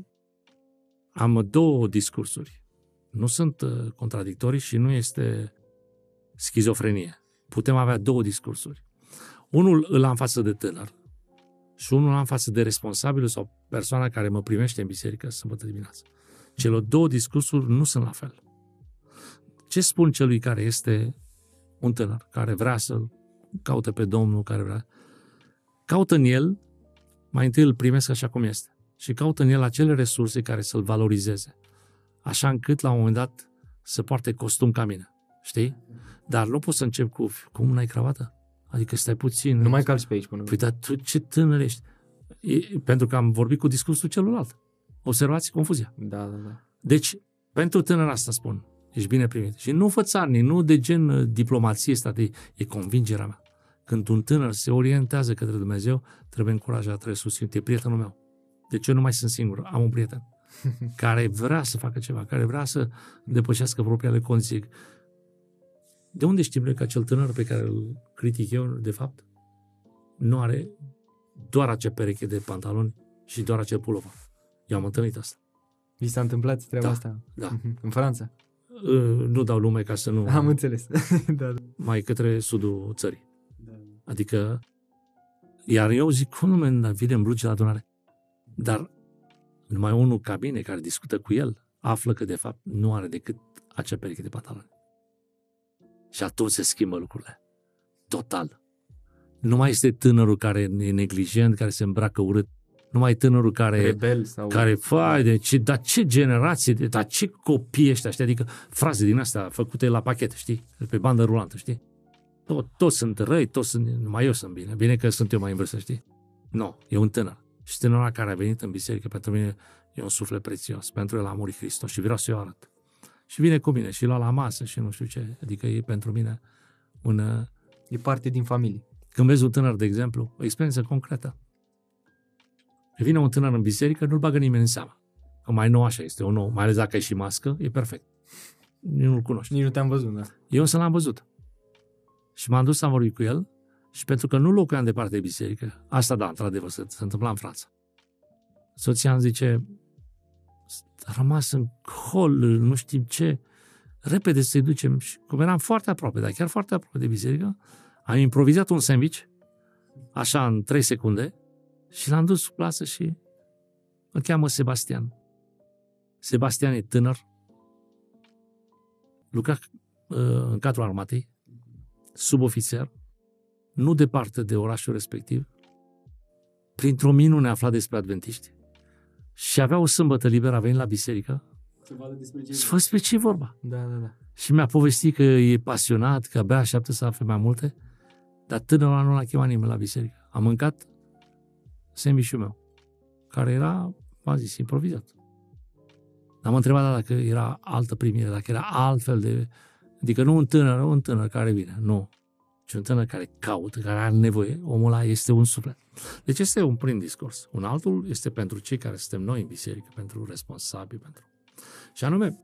am două discursuri. Nu sunt uh, contradictorii și nu este schizofrenie. Putem avea două discursuri. Unul îl am față de tânăr și unul am față de responsabilul sau persoana care mă primește în biserică sâmbătă dimineață. Cele două discursuri nu sunt la fel. Ce spun celui care este un tânăr, care vrea să caute pe Domnul, care vrea... Caută în el, mai întâi îl primesc așa cum este. Și caută în el acele resurse care să-l valorizeze. Așa încât, la un moment dat, să poarte costum ca mine. știi? Dar nu poți să încep cu, cum n-ai cravată? Adică stai puțin. Nu mai calci pe aici până. Păi, dar tu ce tânăr ești? E, pentru că am vorbit cu discursul celuilalt. Observați confuzia. Da, da, da. Deci, pentru tânăr asta spun, ești bine primit. Și nu fă țarni, nu de gen uh, diplomație, de, e convingerea mea. Când un tânăr se orientează către Dumnezeu, trebuie încurajat, trebuie susținut. E prietenul meu. Deci eu nu mai sunt singur, am un prieten (laughs) care vrea să facă ceva, care vrea să depășească propriile condiții. De unde știm noi că acel tânăr pe care îl critic eu, de fapt, nu are doar acea pereche de pantaloni și doar acel pullover. Eu am întâlnit asta. Vi s-a întâmplat treaba Da, asta? da. Mhm. În Franța? Uh, Nu dau lume ca să nu... (laughs) Am înțeles. (laughs) da, da. mai către sudul țării. Adică, iar eu zic, cum nume vine în blugi la adunare? Dar numai unul ca mine care discută cu el află că de fapt nu are decât acea pereche de pantaloni. Și atunci se schimbă lucrurile. Total. Nu mai este tânărul care e neglijent, care se îmbracă urât. Nu mai e tânărul care Rebel sau... care, fai, de ce, dar ce generație, de, dar ce copii ăștia, știi? Adică fraze din astea făcute la pachet, știi? Pe bandă rulantă, știi? Tot, toți sunt răi, toți sunt, numai eu sunt bine. Bine că sunt eu mai în vârstă, știi? Nu, e un tânăr. Și tânărul care a venit în biserică, pentru mine e un suflet prețios. Pentru el a murit Hristos și vreau să-i o arăt. Și vine cu mine și lua la masă și nu știu ce. Adică e pentru mine un... uh, E parte din familie. Când vezi un tânăr, de exemplu, o experiență concretă. Vine un tânăr în biserică, nu-l bagă nimeni în seamă. Că mai nou așa este, un nou, mai ales dacă ai și mască, e perfect. Nici nu-l cunoști. Nici nu te-am văzut, da. Eu însă l-am văzut. Și m-am dus să am vorbit cu el și pentru că nu locuiam departe de biserică, asta da, într-adevăr, se, se întâmpla în Franța. Soția îmi zice, a rămas în hol, nu știm ce, repede să-i ducem. Și cum eram foarte aproape, dar chiar foarte aproape de biserică, am improvizat un sandwich, așa în 3 secunde, și l-am dus cu plasă și îl cheamă Sebastian. Sebastian e tânăr, lucra uh, în cadrul armatei, subofițer, nu departe de orașul respectiv, printr-o minune afla despre adventiști și avea o sâmbătă liberă, a venit la biserică Să vadă despre ce... să vă despre ce e vorba. Da, da, da. Și mi-a povestit că e pasionat, că abia așteaptă să afle mai multe, dar tânărul nu l-a chemat nimeni la biserică. A mâncat sandwich meu, care era, v-am zis, improvizat. Am întrebat dacă era altă primire, dacă era altfel de... Adică nu un tânăr, un tânăr care vine, nu. Ci un tânăr care caută, care are nevoie. Omul ăla este un suflet. Deci este un prim discurs. Un altul este pentru cei care suntem noi în biserică, pentru responsabili, pentru... Și anume,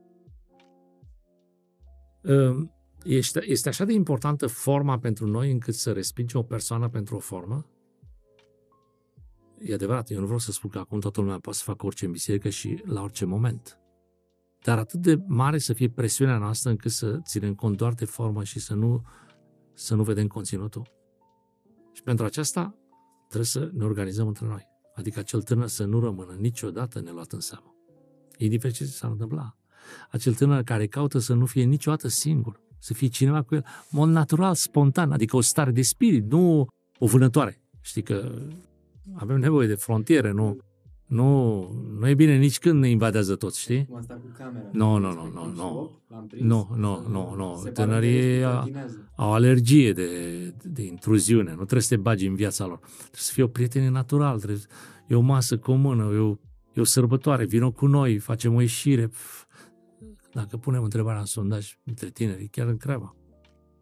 um, este, este așa de importantă forma pentru noi încât să respingem o persoană pentru o formă? E adevărat, eu nu vreau să spun că acum toată lumea poate să facă orice în biserică și la orice moment. Dar atât de mare să fie presiunea noastră încât să ținem cont doar de formă și să nu, să nu vedem conținutul. Și pentru aceasta trebuie să ne organizăm între noi. Adică acel tânăr să nu rămână niciodată neluat în seamă. Indiferent ce s-ar întâmpla. Acel tânăr care caută să nu fie niciodată singur, să fie cineva cu el, în mod natural, spontan, adică o stare de spirit, nu o vânătoare. Știi că avem nevoie de frontiere, nu, nu, nu e bine nici când ne invadează toți, știi? Cum asta cu camera. Nu, nu, nu, nu, nu. L-am prins. Nu, nu, nu, nu. Se pare Tânării că a- grătinează. au alergie de, de intruziune, nu trebuie să te bagi în viața lor. Trebuie să fie o prietenie natural, trebuie, e o masă comună, e o, e o sărbătoare, vină cu noi, facem o ieșire. Pf, Dacă punem întrebarea în sondaj între tineri, chiar întreabă.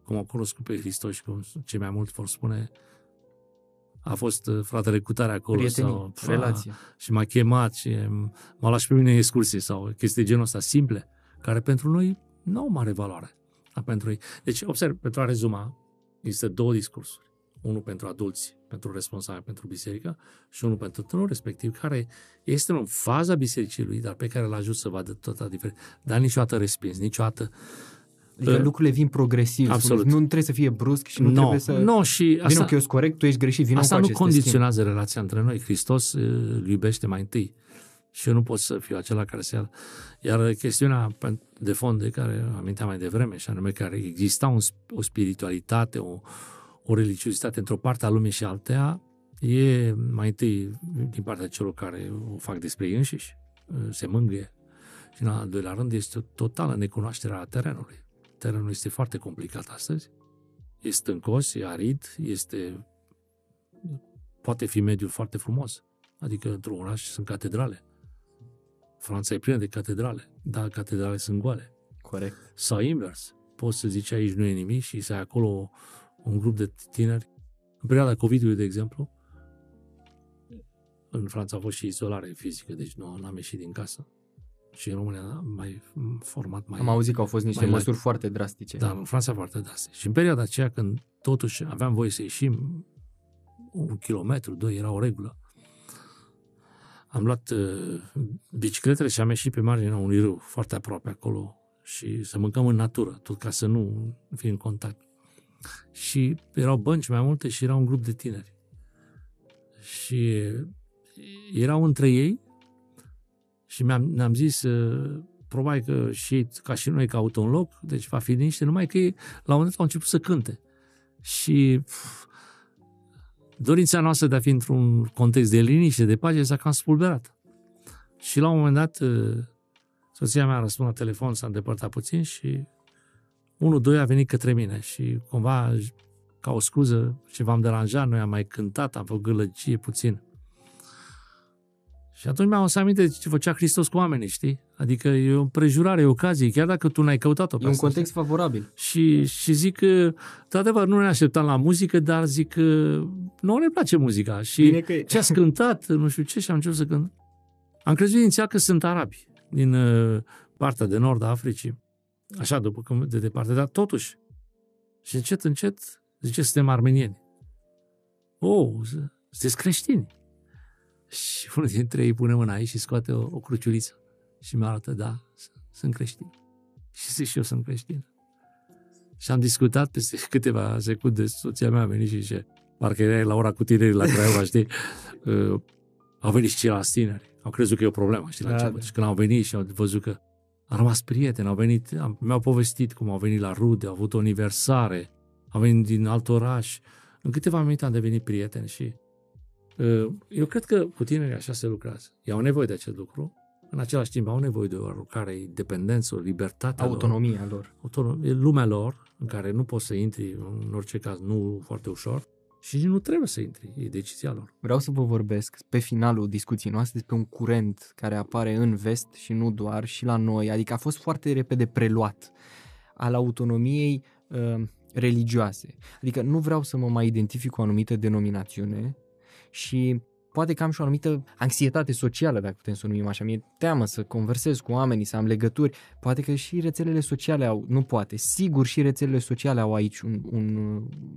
Cum au cunoscut pe Hristos și cum cei mai mult vor spune a fost uh, fratele cu tare acolo Prietenie, sau fa- relație. și m-a chemat și m-a luat și pe mine în excursie sau chestii de genul ăsta simple, care pentru noi nu au mare valoare. Dar pentru ei. Deci, observ, pentru a rezuma, există două discursuri. Unul pentru adulți, pentru responsabili, pentru biserică și unul pentru tânărul respectiv, care este în faza bisericii lui, dar pe care îl ajut să vadă tot diferit. Dar niciodată respins, niciodată... Adică Uh, lucrurile vin progresiv. absolut. Nu trebuie să fie brusc și nu no, trebuie să... no, și Vino asta, că eu sunt corect, tu ești greșit, vino Asta cu nu aceste schimb. condiționează relația între noi. Hristos uh, îl iubește mai întâi. Și eu nu pot să fiu acela care se ia. Iar chestiunea pen- de fond de care aminteam mai devreme, și anume care exista un, sp- o spiritualitate, o, o religiozitate într-o parte a lumii și altea, e mai întâi din partea celor care o fac despre ei înșiși, uh, se mângâie. Și în al doilea rând este o totală necunoaștere a terenului. Terenul este foarte complicat astăzi. E stâncos, e arid, este... Poate fi mediul foarte frumos. Adică într-un oraș sunt catedrale. Franța e plină de catedrale, dar catedrale sunt goale. Corect. Sau invers. Poți să zici aici nu e nimic și să ai acolo un grup de tineri. În perioada COVID-ului, de exemplu, în Franța a fost și izolare fizică, deci nu am ieșit din casă. Și în România am mai format mai... Am auzit că au fost niște mai măsuri light. foarte drastice. Da, în Franța foarte drastice. Și în perioada aceea, când totuși aveam voie să ieșim un kilometru, doi, era o regulă, am luat uh, bicicletele și am ieșit pe marginea unui râu, foarte aproape acolo, și să mâncăm în natură, tot ca să nu fim în contact. Și erau bănci mai multe și era un grup de tineri. Și erau între ei și mi-am, ne-am zis, uh, probabil că și ei, ca și noi, caută un loc, deci va fi liniște, numai că ei, la un moment dat, au început să cânte. Și pf, dorința noastră de a fi într-un context de liniște, de pace, s-a cam spulberat. Și la un moment dat, uh, soția mea a răspuns la telefon, s-a îndepărtat puțin și unul, doi a venit către mine și cumva, ca o scuză, ce v-am deranjat, noi am mai cântat, am făcut gălăgie puțin. Și atunci mi-am adus aminte de ce făcea Hristos cu oamenii, știi? Adică e o prejurare, e o ocazie, chiar dacă tu n-ai căutat-o. pe E un asta, context favorabil. și, și zic că, de adevăr, nu ne așteptam la muzică, dar zic că nu ne place muzica. Și Bine că e. ce ați cântat, nu știu ce, și am început să cânt. Am crezut inițial că sunt arabi, din uh, partea de nord a Africii. Așa, după cum de departe, dar totuși. Și încet, încet, zice, suntem armenieni. Oh, sunteți creștini. Și unul dintre ei pune mâna aici și scoate o, o cruciuliță. Și mi arată, da, sunt creștin. Și zic și eu sunt creștin. Și am discutat peste (laughs) câteva secunde, soția mea a venit și zice, parcă era la ora cu tinerii la Craiova, știi? (laughs) Uh, au venit și ceilalți tineri. Au crezut că e o problemă, știi, la Da, început. da. Și când au venit și au văzut că au rămas prieteni, au venit, am, mi-au povestit cum au venit la rude, au avut o aniversare, au venit din alt oraș. În câteva minute am devenit prieteni și uh, eu cred că cu tinerii așa se lucrează. Ei au nevoie de acest lucru, în același timp au nevoie de o oarecare independență, o libertate. lor Autonomia lor. autonom, e lumea lor, în care nu poți să intri, în orice caz, nu foarte ușor, și nici nu trebuie să intri, e decizia lor. Vreau să vă vorbesc pe finalul discuției noastre despre un curent care apare în vest și nu doar, și la noi, adică a fost foarte repede preluat al autonomiei uh, religioase. Adică nu vreau să mă mai identific cu o anumită denominațiune și poate că am și o anumită anxietate socială, dacă putem să o numim așa. Mi-e teamă să conversez cu oamenii, să am legături. Poate că și rețelele sociale au, nu poate, sigur și rețelele sociale au aici un, un,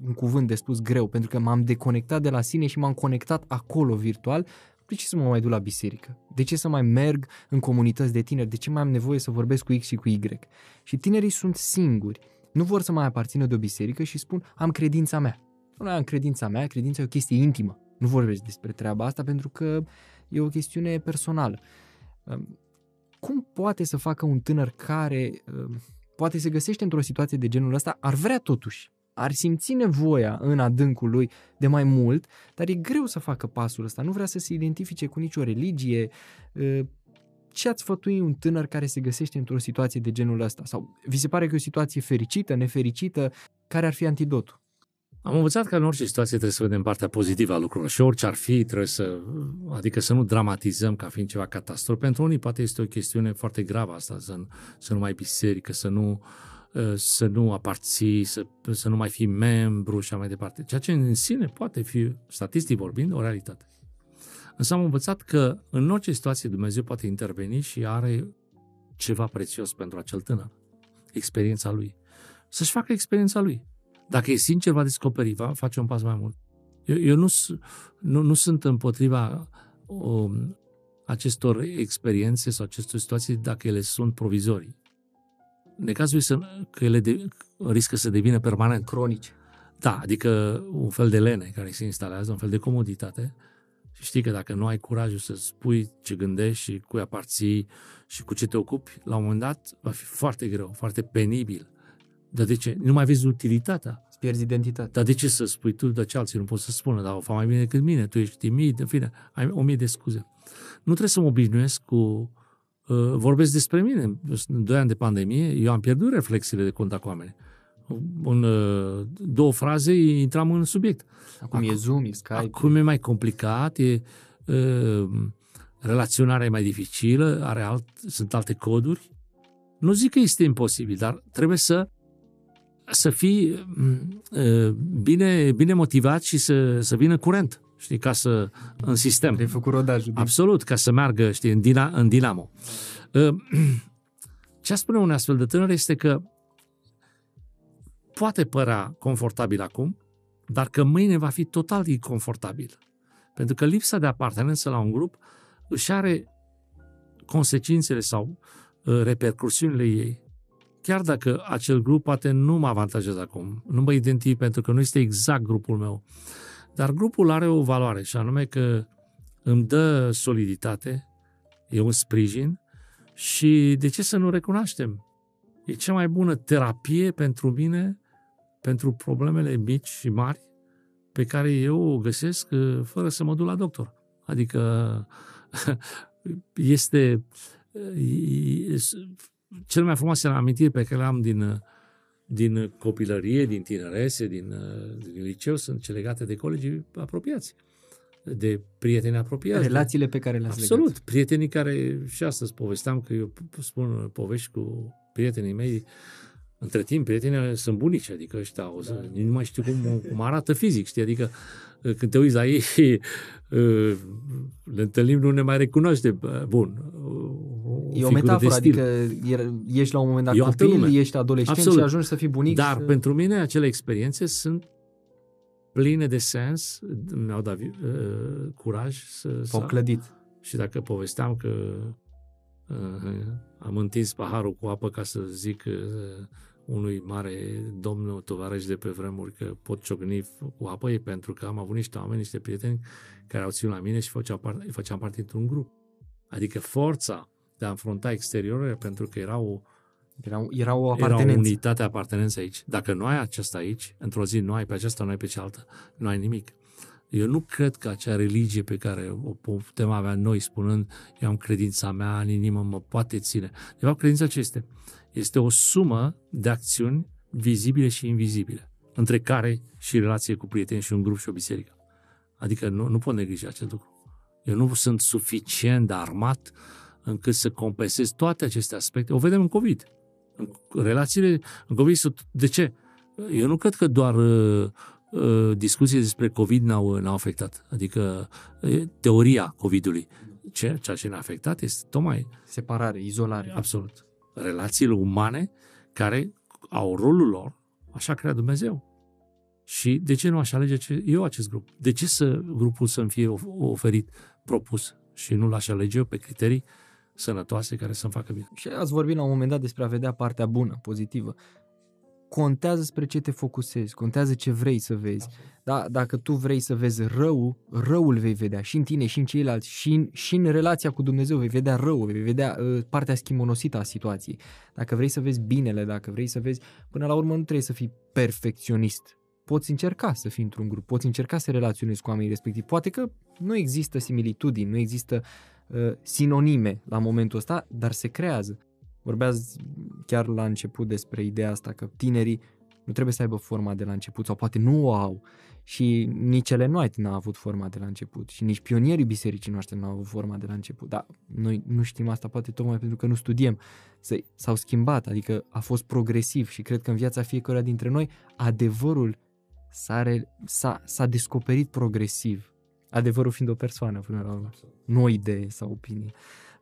un cuvânt de spus greu, pentru că m-am deconectat de la sine și m-am conectat acolo virtual. De ce să mă mai duc la biserică? De ce să mai merg în comunități de tineri? De ce mai am nevoie să vorbesc cu X și cu Y? Și tinerii sunt singuri. Nu vor să mai aparțină de o biserică și spun, am credința mea. Nu am credința mea, credința e o chestie intimă. Nu vorbesc despre treaba asta pentru că e o chestiune personală. Um, Cum poate să facă un tânăr care um, poate se găsește într-o situație de genul ăsta, ar vrea totuși, ar simți nevoia în adâncul lui de mai mult, dar e greu să facă pasul ăsta, nu vrea să se identifice cu nicio religie. Uh, Ce ați sfătui un tânăr care se găsește într-o situație de genul ăsta? Sau vi se pare că e o situație fericită, nefericită? Care ar fi antidotul? Am învățat că în orice situație trebuie să vedem partea pozitivă a lucrurilor și orice ar fi, trebuie să, adică să nu dramatizăm ca fiind ceva catastrof. Pentru unii poate este o chestiune foarte gravă asta, să, nu- să nu mai biserică, să nu, uh, să nu aparții, să, să nu mai fii membru și așa mai departe. Ceea ce în sine poate fi, statistic vorbind, o realitate. Însă am învățat că în orice situație Dumnezeu poate interveni și are ceva prețios pentru acel tânăr. Experiența lui. Să-și facă experiența lui. Dacă e sincer, va descoperi, va face un pas mai mult. Eu, eu nu, s- nu, nu sunt împotriva um, acestor experiențe sau acestor situații dacă ele sunt provizorii. Necazul este să- că ele de, riscă să devină permanent. Cronici. Da, adică un fel de lene care se instalează, un fel de comoditate. Și știi că dacă nu ai curajul să spui ce gândești și cui aparții și cu ce te ocupi, la un moment dat va fi foarte greu, foarte penibil. Dar de ce? Nu mai vezi utilitatea. Îți pierzi identitatea. Dar de ce să spui tu de ce alții nu pot să spună, dar o fac mai bine decât mine, tu ești timid, în fine, ai o mie de scuze. Nu trebuie să mă obișnuiesc cu uh, vorbesc despre mine. În doi ani de pandemie, eu am pierdut reflexiile de contact cu oameni. În uh, două fraze intram în subiect. Acum, acum e Zoom, e Skype. Acum e mai complicat, e, uh, relaționarea e mai dificilă, are alt, sunt alte coduri. Nu zic că este imposibil, dar trebuie să să fii uh, bine, bine motivat și să, să vină curent, știi, ca să, în sistem. Ai făcut rodajul. Absolut, ca să meargă, știi, în, dina, în dinamo. Uh, (clears throat) ce spune un astfel de tânăr este că poate părea confortabil acum, dar că mâine va fi total inconfortabil. Pentru că lipsa de apartenență la un grup își are consecințele sau uh, repercursiunile ei. Chiar dacă acel grup poate nu mă avantajează acum, nu mă identific pentru că nu este exact grupul meu, dar grupul are o valoare și anume că îmi dă soliditate, e un sprijin și de ce să nu recunoaștem? E cea mai bună terapie pentru mine, pentru problemele mici și mari pe care eu o găsesc uh, fără să mă duc la doctor. Adică (laughs) este cel mai frumoase amintiri pe care le am din, din copilărie, din tinerese, din, din liceu, sunt cele legate de colegii apropiați, de prieteni apropiați. Relațiile pe care le-ați Absolut, legat. prietenii care și astăzi povesteam că eu spun povești cu prietenii mei între timp, prietenii sunt bunici, adică ăștia, o să, da. nu mai știu cum, cum arată fizic, știi, adică când te uiți la ei, (laughs) le întâlnim, nu ne mai recunoaște. Bun, o E o metaforă, adică ești la un moment dat e copil, lume. ești adolescent Absolut. și ajungi să fii bunic. Dar să... pentru mine acele experiențe sunt pline de sens, mi-au dat uh, curaj să... au clădit. Și dacă povesteam că uh, am întins paharul cu apă ca să zic uh, unui mare domn tovarăș de pe vremuri că pot ciocni cu apă, e pentru că am avut niște oameni, niște prieteni care au ținut la mine și făceam parte, făceam parte dintr-un grup. Adică forța de a înfrunta exteriorul pentru că era o, era, era o apartenență. Era o unitate apartenență aici. Dacă nu ai aceasta aici, într-o zi nu ai pe aceasta, nu ai pe cealaltă, nu ai nimic. Eu nu cred că acea religie pe care o putem avea noi spunând eu am credința mea în inimă, mă poate ține. De fapt, credința ce este? Este o sumă de acțiuni vizibile și invizibile, între care și relație cu prieteni și un grup și o biserică. Adică nu, nu pot neglija acest lucru. Eu nu sunt suficient de armat încât să compensez toate aceste aspecte. O vedem în COVID. În relațiile în COVID sunt... De ce? Eu nu cred că doar uh, uh, discuții despre COVID n-au, n-au afectat. Adică uh, teoria COVID-ului. Ce? Ceea ce ne-a afectat este tocmai... Separare, izolare. Absolut. Relațiile umane care au rolul lor, așa crea Dumnezeu. Și de ce nu aș alege eu acest grup? De ce să grupul să-mi fie oferit, propus și nu l-aș alege eu pe criterii sănătoase care să-mi facă bine? Și ați vorbit la un moment dat despre a vedea partea bună, pozitivă. Contează spre ce te focusezi, contează ce vrei să vezi. Da, dacă tu vrei să vezi răul, răul vei vedea și în tine și în ceilalți și în, și în relația cu Dumnezeu vei vedea răul, vei vedea uh, partea schimonosită a situației. Dacă vrei să vezi binele, dacă vrei să vezi, până la urmă nu trebuie să fii perfecționist poți încerca să fii într-un grup, poți încerca să relaționezi cu oamenii respectivi. Poate că nu există similitudini, nu există uh, sinonime la momentul ăsta, dar se creează. Vorbeați chiar la început despre ideea asta că tinerii nu trebuie să aibă forma de la început sau poate nu o au și nici ele White n-a avut forma de la început și nici pionierii bisericii noastre n-au avut forma de la început. Dar noi nu știm asta poate tocmai pentru că nu studiem. S-au schimbat, adică a fost progresiv și cred că în viața fiecăruia dintre noi adevărul s-a, re, s-a, s-a descoperit progresiv. Adevărul fiind o persoană până la urmă. Nu o idee sau opinie.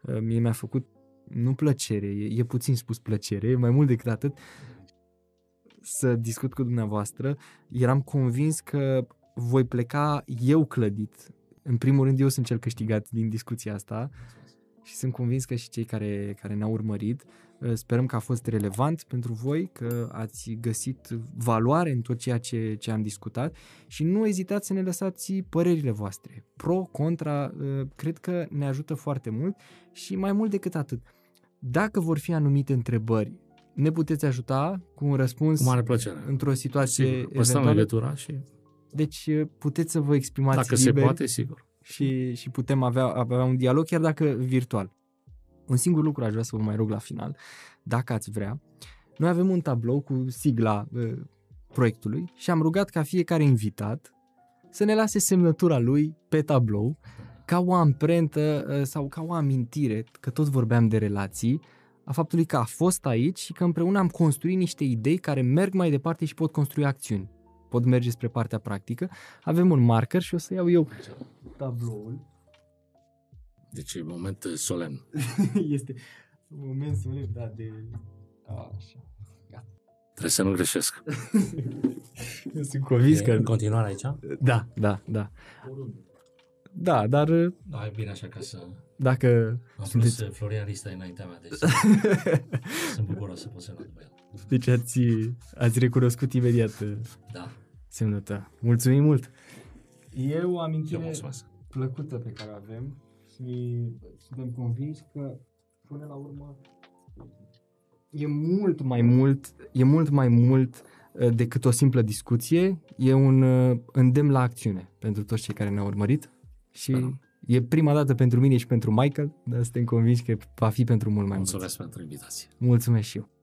Uh, mie mi-a făcut nu plăcere, e, e puțin spus plăcere, e mai mult decât atât să discut cu dumneavoastră. Eram convins că voi pleca eu clădit. În primul rând eu sunt cel câștigat din discuția asta și sunt convins că și cei care, care ne-au urmărit uh, sperăm că a fost relevant pentru voi, că ați găsit valoare în tot ceea ce, ce am discutat și nu ezitați să ne lăsați părerile voastre. Pro, contra, uh, cred că ne ajută foarte mult și mai mult decât atât. Dacă vor fi anumite întrebări, ne puteți ajuta cu un răspuns cu mare plăcere. într-o situație sigur, eventuală. legătura și... Deci uh, puteți să vă exprimați Dacă liber. se poate, sigur și, și putem avea, avea un dialog chiar dacă virtual. Un singur lucru aș vrea să vă mai rog la final, dacă ați vrea. Noi avem un tablou cu sigla uh, proiectului și am rugat ca fiecare invitat să ne lase semnătura lui pe tablou ca o amprentă uh, sau ca o amintire, că tot vorbeam de relații, a faptului că a fost aici și că împreună am construit niște idei care merg mai departe și pot construi acțiuni. Pot merge spre partea practică. Avem un marker și o să iau eu tabloul. Deci e moment uh, solemn. (laughs) este un moment solemn, da, de... Așa. Trebuie să nu greșesc. (laughs) Eu sunt convins E că... în continuare aici? Da, da, da. Da, dar uh, Da, e bine așa ca să... dacă În sunteți... plus, Florian Rista e înaintea mea, deci (laughs) sunt bucuros să pot semna după el. Deci ați, ați recunoscut imediat uh, Da, semnătura. Mulțumim mult! E o eu amintire mulțumesc. plăcută pe care o avem și suntem convinși că până la urmă e mult mai mult, e mult mai mult uh, decât o simplă discuție, e un uh, îndemn la acțiune pentru toți cei care ne-au urmărit și Da. e prima dată pentru mine și pentru Michael, dar suntem convinși că va fi pentru mult mai mult. Mulțumesc pentru invitație. Mulțumesc și eu!